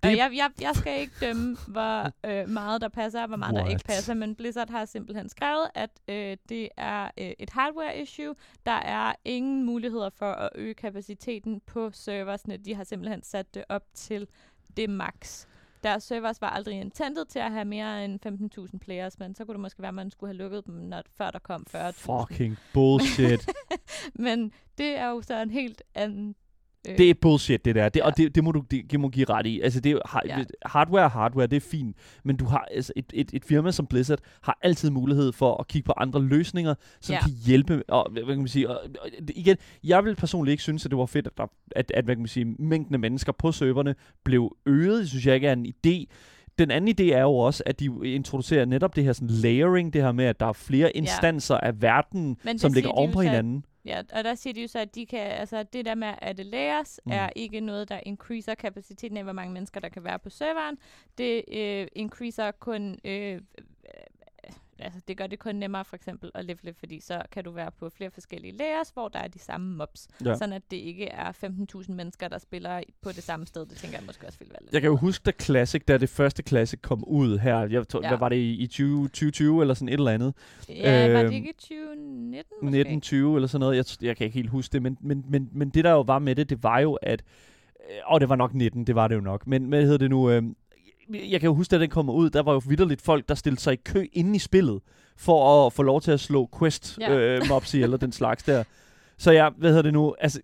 Speaker 1: Det-
Speaker 2: jeg, jeg, jeg skal ikke dømme, hvor øh, meget der passer, og hvor meget der
Speaker 1: What?
Speaker 2: ikke passer, men Blizzard har simpelthen skrevet, at øh, det er øh, et hardware issue. Der er ingen muligheder for at øge kapaciteten på serversne. De har simpelthen sat det op til det max. Deres servers var aldrig intended til at have mere end 15.000 players, men så kunne det måske være, at man skulle have lukket dem, når, før der kom 40.000.
Speaker 1: Fucking bullshit.
Speaker 2: Men det er jo så en helt anden... Øh,
Speaker 1: det er bullshit, det der. Det,
Speaker 2: Ja.
Speaker 1: Og det, det, må du det, det må give ret i. Altså, det er, har,
Speaker 2: Ja.
Speaker 1: hardware hardware, det er fint. Men du har altså, et, et, et firma som Blizzard har altid mulighed for at kigge på andre løsninger, som
Speaker 2: Ja.
Speaker 1: kan hjælpe. Og, hvad kan man sige, og, og, igen, jeg vil personligt ikke synes, at det var fedt, at, at, at hvad kan man sige, mængden af mennesker på serverne blev øget. Det synes jeg ikke er en idé. Den anden idé er jo også, at de introducerer netop det her sådan layering, det her med, at der er flere instanser af verden,
Speaker 2: Men
Speaker 1: som ligger oven på hinanden.
Speaker 2: Ja, og der siger de jo så, at de kan, altså det der med, at det layers,
Speaker 1: mm.
Speaker 2: er ikke noget, der increaser kapaciteten af, hvor mange mennesker, der kan være på serveren. Det øh, increaser kun øh, altså, det gør det kun nemmere for eksempel at levele, fordi så kan du være på flere forskellige layers, hvor der er de samme mobs.
Speaker 1: Ja.
Speaker 2: Sådan at det ikke er 15.000 mennesker, der spiller på det samme sted. Det tænker jeg måske også ville være lidt
Speaker 1: Jeg kan jo huske, da Classic, da det første Classic kom ud her, jeg tror, ja. Hvad var det i, i 20, 2020 eller sådan et eller andet,
Speaker 2: Ja, var
Speaker 1: øhm,
Speaker 2: det ikke i 2019 måske?
Speaker 1: 1920 eller sådan noget, jeg, jeg kan ikke helt huske det, men, men, men, men det der jo var med det, det var jo, at, øh, og det var nok 19, det var det jo nok, men hvad hedder det nu, øh, jeg kan jo huske, da den kommer ud, der var jo vidderligt folk, der stillede sig i kø inde i spillet, for at få lov til at slå quest
Speaker 2: Ja.
Speaker 1: øh, mobs og den slags der. Så jeg, hvad hedder det nu, altså,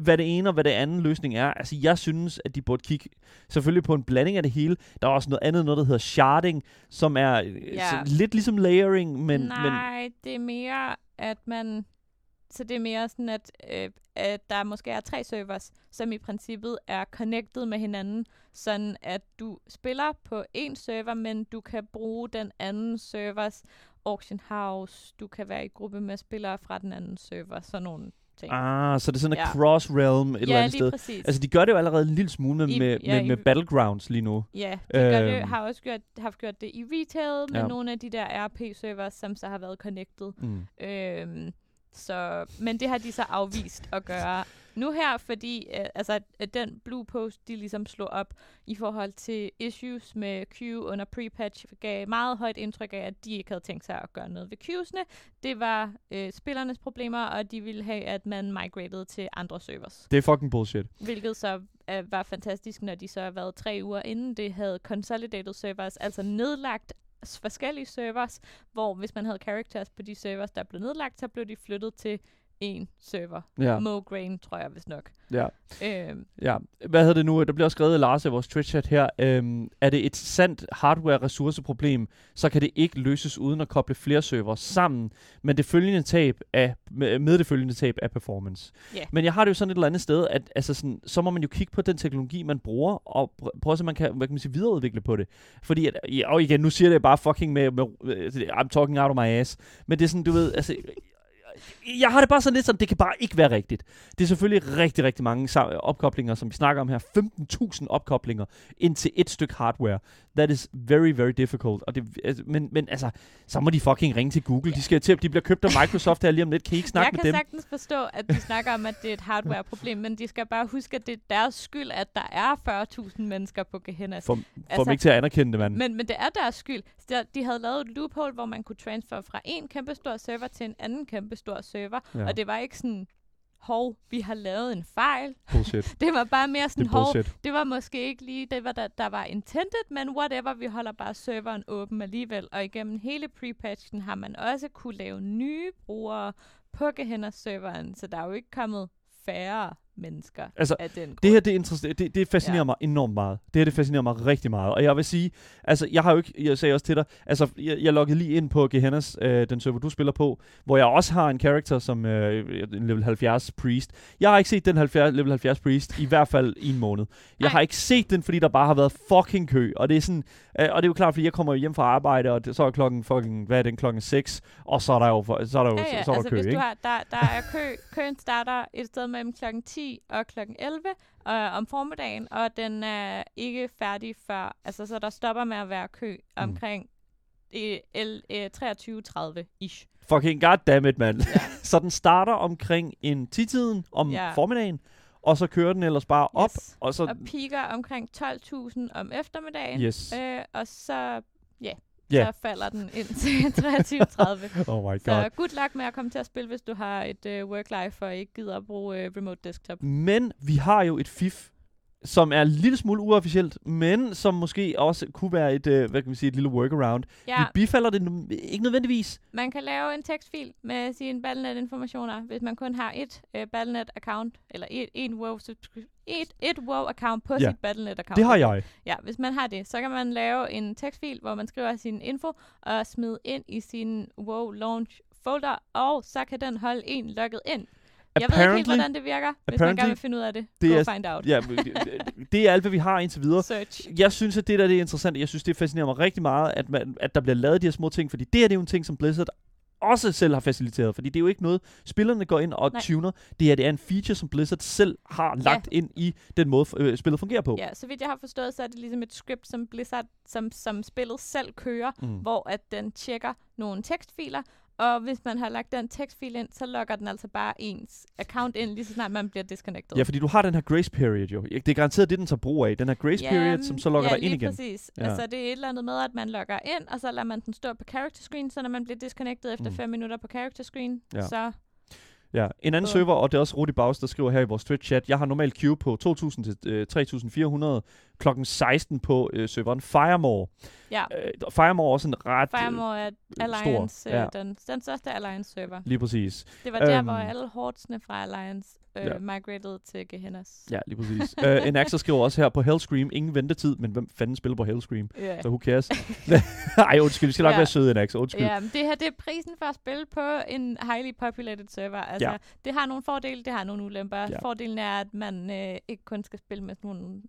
Speaker 1: hvad det ene og hvad det andet løsning er. Altså, jeg synes, at de burde kigge selvfølgelig på en blanding af det hele. Der er også noget andet, noget der hedder sharding, som er ja.
Speaker 2: Ja.
Speaker 1: lidt ligesom layering, men... men
Speaker 2: Nej, det er mere, at man... Så det er mere sådan, at, øh, at der måske er tre servers, som i princippet er connected med hinanden, sådan at du spiller på en server, men du kan bruge den anden servers auction house, du kan være i gruppe med spillere fra den anden server, sådan nogle ting.
Speaker 1: Ah, så det er sådan en
Speaker 2: Ja.
Speaker 1: cross-realm et eller
Speaker 2: ja,
Speaker 1: andet
Speaker 2: lige
Speaker 1: sted.
Speaker 2: præcis.
Speaker 1: Altså, de gør det jo allerede en lille smule med,
Speaker 2: I-
Speaker 1: med,
Speaker 2: ja,
Speaker 1: med,
Speaker 2: i-
Speaker 1: med Battlegrounds lige nu.
Speaker 2: Ja, de gør det,
Speaker 1: Øhm.
Speaker 2: har også gjort, haft gjort det i retail med
Speaker 1: Ja.
Speaker 2: nogle af de der RP-servers, som så har været connected.
Speaker 1: Mm.
Speaker 2: Øhm, så, men det har de så afvist at gøre nu her, fordi øh, altså, at den blue post, de ligesom slog op i forhold til issues med Q under pre-patch, gav meget højt indtryk af, at de ikke havde tænkt sig at gøre noget ved Q'sene. Det var øh, spillernes problemer, og de ville have, at man migrated til andre servers.
Speaker 1: Det er fucking bullshit.
Speaker 2: Hvilket så øh, var fantastisk, når de så har været tre uger inden det havde consolidated servers, altså nedlagt forskellige servers, hvor hvis man havde characters på de servers, der blev nedlagt, så blev de flyttet til en server.
Speaker 1: Ja,
Speaker 2: Ja. Mograine, tror jeg vist nok.
Speaker 1: ja.
Speaker 2: Øhm,
Speaker 1: Ja, hvad hedder det nu? Der bliver også skrevet, Lars, i vores Twitch-chat her. Øhm, er det et sandt hardware-ressourceproblem, så kan det ikke løses uden at koble flere server sammen med det følgende tab af, med, det følgende tab af performance.
Speaker 2: Ja.
Speaker 1: Men jeg har det jo sådan et eller andet sted, at altså sådan, så må man jo kigge på den teknologi, man bruger, og pr- prøve, så man kan, hvad kan man sige, videreudvikle på det. Fordi, at, og igen, nu siger jeg bare fucking med, med, med I'm talking out of my ass, men det er sådan, du ved, altså, jeg har det bare sådan lidt sådan, det kan bare ikke være rigtigt. Det er selvfølgelig rigtig, rigtig mange opkoblinger, som vi snakker om her. 15.000 opkoblinger ind til et stykke hardware. That is very, very difficult. Og det, altså, men, men altså, så må de fucking ringe til Google. De, skal til, de bliver købt af Microsoft her lige om lidt. Kan I ikke snakke
Speaker 2: jeg
Speaker 1: med
Speaker 2: kan
Speaker 1: dem?
Speaker 2: sagtens forstå, at de snakker om, at det er et hardware-problem, men de skal bare huske, at det er deres skyld, at der er 40.000 mennesker på Gehenna.
Speaker 1: Få, få
Speaker 2: Altså,
Speaker 1: dem ikke til at anerkende det, mand.
Speaker 2: Men, men det er deres skyld. De havde lavet et loophole, hvor man kunne transfer fra en kæmpestor server til en anden kæmpestor server.
Speaker 1: Ja.
Speaker 2: Og det var ikke sådan, hov, vi har lavet en fejl.
Speaker 1: Bullshit.
Speaker 2: Det var bare mere sådan, hov, det var måske ikke lige det, var der, der var intended, men whatever, vi holder bare serveren åben alligevel. Og igennem hele pre-patchen har man også kunne lave nye brugere på Gehenna-serveren, så der er jo ikke kommet færre mennesker
Speaker 1: Altså,
Speaker 2: af den grund.
Speaker 1: Det her, det, er interess- det, det fascinerer ja. Mig enormt meget. Det her, det fascinerer mig rigtig meget. Og jeg vil sige, altså, jeg har jo ikke, jeg sagde også til dig, altså, jeg, jeg loggede lige ind på Gehennas, øh, den server, du spiller på, hvor jeg også har en character som øh, en level 70 priest. Jeg har ikke set den 70, level 70 priest, i hvert fald i en måned. Jeg
Speaker 2: Nej.
Speaker 1: har ikke set den, fordi der bare har været fucking kø. Og det er sådan, øh, og det er jo klart, fordi jeg kommer hjem fra arbejde, og det, så er klokken fucking, hvad er den, klokken 6, og så er der jo, for, så er der jo,
Speaker 2: Ja, ja,
Speaker 1: så er der
Speaker 2: altså
Speaker 1: kø,
Speaker 2: hvis
Speaker 1: ikke?
Speaker 2: du har, der, der er kø, køen starter et sted mellem klokken 10 og klokken 11 øh, om formiddagen, og den er ikke færdig før, altså så der stopper med at være kø
Speaker 1: Mm.
Speaker 2: omkring øh, L, øh, 23.30-ish.
Speaker 1: Fucking goddammit, mand.
Speaker 2: Ja.
Speaker 1: så den starter omkring en 10-tiden om
Speaker 2: Ja.
Speaker 1: formiddagen, og så kører den ellers bare op,
Speaker 2: Yes.
Speaker 1: og så...
Speaker 2: Og piker omkring 12.000 om eftermiddagen,
Speaker 1: Yes.
Speaker 2: øh, og så, ja,
Speaker 1: Ja.
Speaker 2: så falder den ind til 23.30.
Speaker 1: Oh my god.
Speaker 2: så good luck med at komme til at spille, hvis du har et øh, work-life og ikke gider at bruge øh, remote desktop.
Speaker 1: Men vi har jo et fif, som er en lille smule uofficielt, men som måske også kunne være et, øh, hvad kan man sige, et lille workaround.
Speaker 2: Ja,
Speaker 1: Vi bifalder det nu, ikke nødvendigvis.
Speaker 2: Man kan lave en tekstfil med sine Battle.net-informationer, hvis man kun har et øh, Battle.net-account, eller et, en WoW et, et WoW-account på
Speaker 1: ja.
Speaker 2: sit Battle.net-account.
Speaker 1: Det har jeg.
Speaker 2: Ja, hvis man har det, så kan man lave en tekstfil, hvor man skriver sin info og smide ind i sin WoW Launch folder, og så kan den holde en logget ind. Jeg ved ikke helt, hvordan det virker. Hvis man gerne vil finde ud af det,
Speaker 1: det
Speaker 2: go
Speaker 1: er-
Speaker 2: find out.
Speaker 1: Ja, det- det er alt, hvad vi har indtil videre.
Speaker 2: Search.
Speaker 1: Jeg synes, at det der det er interessant. Jeg synes, det fascinerer mig rigtig meget, at, man, at der bliver lavet de her små ting, fordi det her det er jo en ting, som Blizzard også selv har faciliteret, fordi det er jo ikke noget, spillerne går ind og
Speaker 2: Nej.
Speaker 1: tuner. Det her det er en feature, som Blizzard selv har lagt ind i den måde, øh, spillet fungerer på.
Speaker 2: Ja, så vidt jeg har forstået, så er det ligesom et script, som Blizzard, som, som spillet selv kører,
Speaker 1: Mm.
Speaker 2: hvor at den tjekker nogle tekstfiler, og hvis man har lagt den tekstfil ind, så logger den altså bare ens account ind, lige så snart man bliver disconnected.
Speaker 1: Ja, fordi du har den her grace period jo. Det er garanteret det, den tager brug af. Den her grace period, som så logger
Speaker 2: ja,
Speaker 1: dig ind igen.
Speaker 2: præcis.
Speaker 1: Ja.
Speaker 2: Ja. Altså, det er et eller andet med, at man logger ind, og så lader man den stå på character screen, så når man bliver disconnected efter
Speaker 1: Mm.
Speaker 2: 5 minutter på character screen,
Speaker 1: Ja.
Speaker 2: så
Speaker 1: Ja, en anden server, og det er også Rudi Baus, der skriver her i vores Twitch-chat, jeg har normalt queue på 2.000 til øh, 3.400 klokken 16 på øh, serveren Firemore.
Speaker 2: ja.
Speaker 1: Øh, Firemore er også en ret... øh,
Speaker 2: Firemore er
Speaker 1: stor,
Speaker 2: Alliance,
Speaker 1: ja.
Speaker 2: ja. den, den største Alliance-server.
Speaker 1: Lige præcis.
Speaker 2: Det var der,
Speaker 1: Øhm.
Speaker 2: hvor alle hordsene fra Alliance øh,
Speaker 1: Ja.
Speaker 2: migrated til Gehennas.
Speaker 1: Ja, lige præcis. uh, Enaxer skriver også her på Hellscream, ingen ventetid, men hvem fanden spiller på Hellscream?
Speaker 2: Ja.
Speaker 1: Så who cares? Ej, undskyld, vi skal nok
Speaker 2: Ja.
Speaker 1: være søde, Enaxer. Undskyld.
Speaker 2: Ja, men det her det er prisen for at spille på en highly populated server. Altså,
Speaker 1: Ja.
Speaker 2: det har nogle fordele, det har nogle ulemper.
Speaker 1: Ja.
Speaker 2: Fordelen er, at man øh, ikke kun skal spille med sådan nogle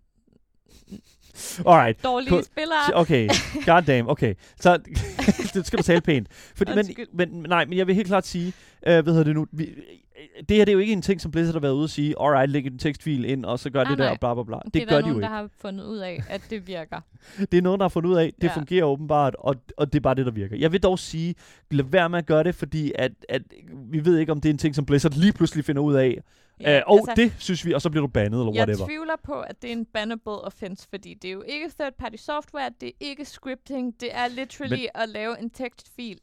Speaker 1: Alright.
Speaker 2: dårlige
Speaker 1: Cool.
Speaker 2: spillere.
Speaker 1: Okay, goddamn, okay. Så det skal du tale pænt. Fordi, men, men, nej, men jeg vil helt klart sige, øh, hvad hedder det nu, vi, det her det er jo ikke en ting, som Blizzard har været ude og sige, alright, læg en tekstfil ind, og så gør
Speaker 2: Nej,
Speaker 1: det der,
Speaker 2: nej.
Speaker 1: og bla bla bla. Det,
Speaker 2: det er
Speaker 1: gør
Speaker 2: der
Speaker 1: de jo
Speaker 2: nogen,
Speaker 1: ikke.
Speaker 2: der har fundet ud af, at det virker.
Speaker 1: Det er noget, der har fundet ud af, det
Speaker 2: Ja.
Speaker 1: fungerer åbenbart, og, og det er bare det, der virker. Jeg vil dog sige, lad være med at gøre det, fordi at, at vi ved ikke, om det er en ting, som Blizzard lige pludselig finder ud af. Ja, uh, og altså, det synes vi, og så bliver du bandet, eller
Speaker 2: jeg
Speaker 1: whatever.
Speaker 2: tvivler på, at det er en bannable offense, fordi det er jo ikke third-party software, det er ikke scripting, det er literally Men, at lave en tekstfil.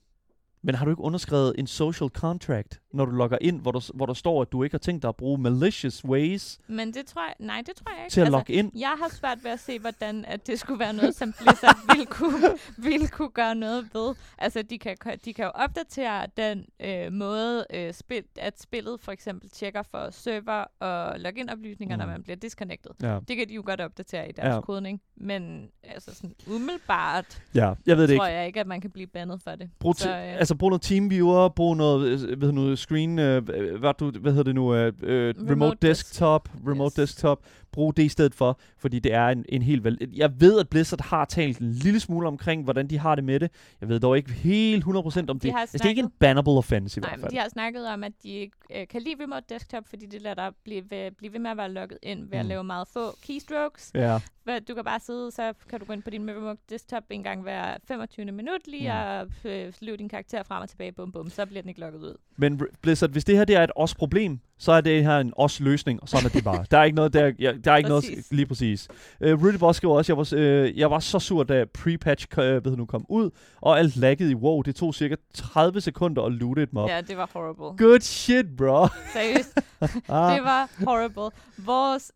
Speaker 1: Men har du ikke underskrevet en social contract, når du logger ind, hvor der, hvor der står, at du ikke har tænkt dig at bruge malicious ways
Speaker 2: Men det tror jeg, nej, det tror jeg ikke.
Speaker 1: til at
Speaker 2: altså,
Speaker 1: logge ind?
Speaker 2: Jeg har svært ved at se, hvordan at det skulle være noget, som Blizzard ville kunne, ville kunne gøre noget ved. Altså, de kan, de kan jo opdatere den øh, måde, øh, spil, at spillet for eksempel tjekker for server og login-oplysninger, mm. når man bliver disconnected.
Speaker 1: Ja.
Speaker 2: Det kan de jo godt opdatere i deres
Speaker 1: Ja.
Speaker 2: kodning. Men altså sådan umiddelbart
Speaker 1: ja, jeg ved det
Speaker 2: tror
Speaker 1: ikke.
Speaker 2: jeg ikke, at man kan blive bandet for det.
Speaker 1: Brug,
Speaker 2: Så,
Speaker 1: øh, altså brug noget TeamViewer, brug noget, øh, hvad hedder nu, screen, øh, øh, hvad, du, hvad hedder det nu, øh, øh, remote,
Speaker 2: Remote desk.
Speaker 1: desktop, remote
Speaker 2: Yes.
Speaker 1: desktop, brug det i stedet for, fordi det er en, en helt vel. Jeg ved, at Blizzard har talt en lille smule omkring, hvordan de har det med det. Jeg ved dog ikke helt 100% om
Speaker 2: De
Speaker 1: det.
Speaker 2: har
Speaker 1: Altså, det er ikke en
Speaker 2: snakket-
Speaker 1: bannable offense i
Speaker 2: Nej,
Speaker 1: hvert fald.
Speaker 2: de har snakket om, at de ikke øh, kan lide remote desktop, fordi det lader dig blive ved, blive ved med at være logget ind ved at
Speaker 1: Mm.
Speaker 2: lave meget få keystrokes.
Speaker 1: Ja,
Speaker 2: Hvad- Du kan bare sidde, så kan du gå ind på din remote desktop en gang hver 25. minut lige
Speaker 1: Mm.
Speaker 2: og øh, løbe din karakter frem og tilbage, bum bum, så bliver den ikke logget ud.
Speaker 1: men Blizzard, hvis det her det er et os-problem, så er det her en os-løsning, og sådan er det bare. der er ikke noget, der, ja, der er ikke noget,
Speaker 2: Præcis.
Speaker 1: lige præcis. Uh, Rudy Boss skriver også, jeg var, uh, jeg var så sur, da pre-patch uh, ved nu kom ud, og alt laggede i WoW. Det tog cirka 30 sekunder at loote et mob.
Speaker 2: Ja, det var horrible.
Speaker 1: Good shit, bro.
Speaker 2: Seriøst,
Speaker 1: ah,
Speaker 2: det var horrible. Vores,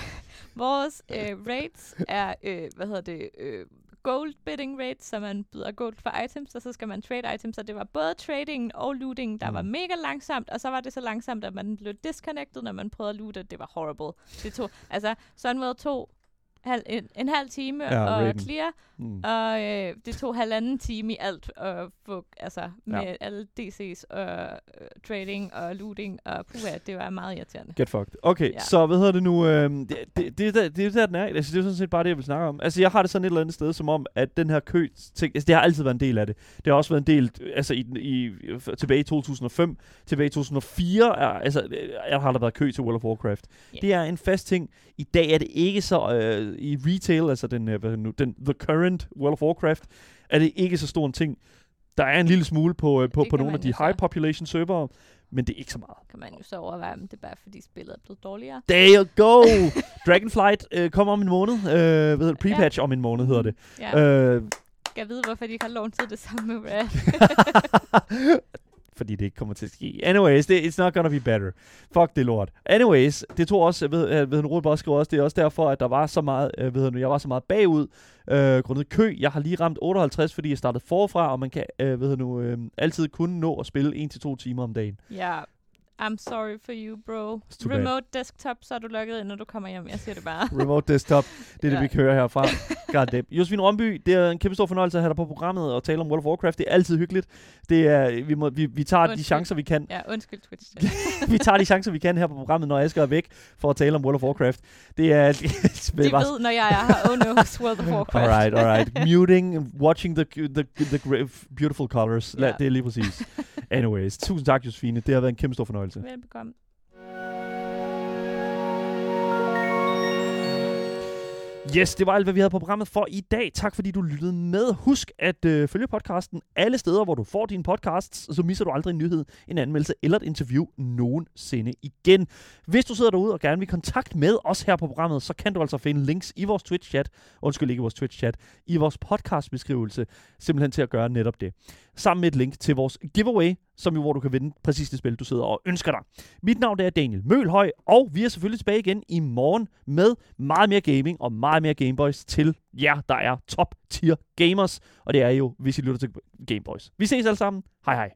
Speaker 2: vores øh, rates er, øh, hvad hedder det, øh, gold bidding rates, så man byder gold for items, og så skal man trade items, og det var både trading og looting, der
Speaker 1: Mm.
Speaker 2: var mega langsomt, og så var det så langsomt, at man blev disconnected, når man prøvede at loote, det var horrible. Det tog, altså, Sunwell tog halv, en, en halv time
Speaker 1: Ja, raten.
Speaker 2: clear,
Speaker 1: mm.
Speaker 2: og øh, det tog halvanden time i alt at få, altså med
Speaker 1: Ja.
Speaker 2: alle DC's og øh, trading og looting og puha, det var meget irriterende.
Speaker 1: Get fucked. Okay, ja. Så hvad hedder det nu? Øhm, det, det, det, det, det er der, den er. Altså, det er sådan set bare det, jeg vil snakke om. Altså, jeg har det sådan et eller andet sted, som om, at den her kø, ting, altså, det har altid været en del af det. Det har også været en del, altså, i, i, tilbage i 2005, tilbage i 2004, er, altså, øh, jeg har der været kø til World of Warcraft.
Speaker 2: Ja.
Speaker 1: Det er en fast ting. I dag er det ikke så, øh, i retail, altså den, øh, hvad nu, den, the current World of Warcraft, er det ikke så stor en ting. Der er en lille smule på, øh, på,
Speaker 2: Det
Speaker 1: på nogle af de high population servere, men det er ikke så meget.
Speaker 2: Kan man jo så overveje, om det er bare fordi spillet er blevet dårligere.
Speaker 1: There you go! Dragonflight øh, kommer om en måned. Øh, hvad hedder det? Pre-patch om en måned hedder det.
Speaker 2: Ja,
Speaker 1: Øh,
Speaker 2: jeg ved, hvorfor de ikke har launchet det samme med Rare.
Speaker 1: fordi det ikke kommer til at ske. Anyways, det, it's not gonna be better. Fuck det lort. Anyways, det tog også, ved, øh, ved Rode bare også, det er også derfor, at der var så meget, øh, ved du, jeg var så meget bagud, øh, grundet kø. Jeg har lige ramt 58, fordi jeg startede forfra, og man kan, øh, ved du nu, øh, altid kun nå at spille 1-2 timer om dagen.
Speaker 2: ja, I'm sorry for you, bro.
Speaker 1: It's bad.
Speaker 2: Remote desktop, så er du logget ind, når du kommer hjem. Jeg siger det bare.
Speaker 1: Remote desktop. Det er det,
Speaker 2: Ja.
Speaker 1: vi kører herfra. God damn. Josefine Romby, det er en kæmpe stor fornøjelse at have dig på programmet og tale om World of Warcraft. Det er altid hyggeligt. Det er, vi, må, vi, vi tager de
Speaker 2: Undskyld.
Speaker 1: chancer, vi kan.
Speaker 2: Ja, undskyld Twitch.
Speaker 1: vi tager de chancer, vi kan her på programmet, når Asger er væk, for at tale om World of Warcraft. Det er... det
Speaker 2: De ved, når jeg er her. Oh no, World of Warcraft.
Speaker 1: Alright, alright. Muting, and watching the, the, the, gra- beautiful colors. Ja.
Speaker 2: Ja.
Speaker 1: Det er lige præcis. Anyways, tusind tak, Josefine. Det har været en kæmpe stor fornøjelse.
Speaker 2: Velbekomme.
Speaker 1: Yes, det var alt, hvad vi havde på programmet for i dag. Tak fordi du lyttede med. Husk at øh, følge podcasten alle steder, hvor du får dine podcasts, så misser du aldrig en nyhed, en anmeldelse eller et interview nogensinde igen. Hvis du sidder derude og gerne vil kontakt med os her på programmet, så kan du altså finde links i vores Twitch-chat, undskyld ikke i vores Twitch-chat, i vores podcast-beskrivelse, simpelthen til at gøre netop det. Sammen med et link til vores giveaway, som jo hvor du kan vinde præcis det spil, du sidder og ønsker dig. Mit navn er Daniel Mølhøj, og vi er selvfølgelig tilbage igen i morgen med meget mere gaming og meget mere Gameboys til jer, der er top tier gamers. Og det er jo, hvis I lytter til Gameboys. Vi ses alle sammen. Hej hej.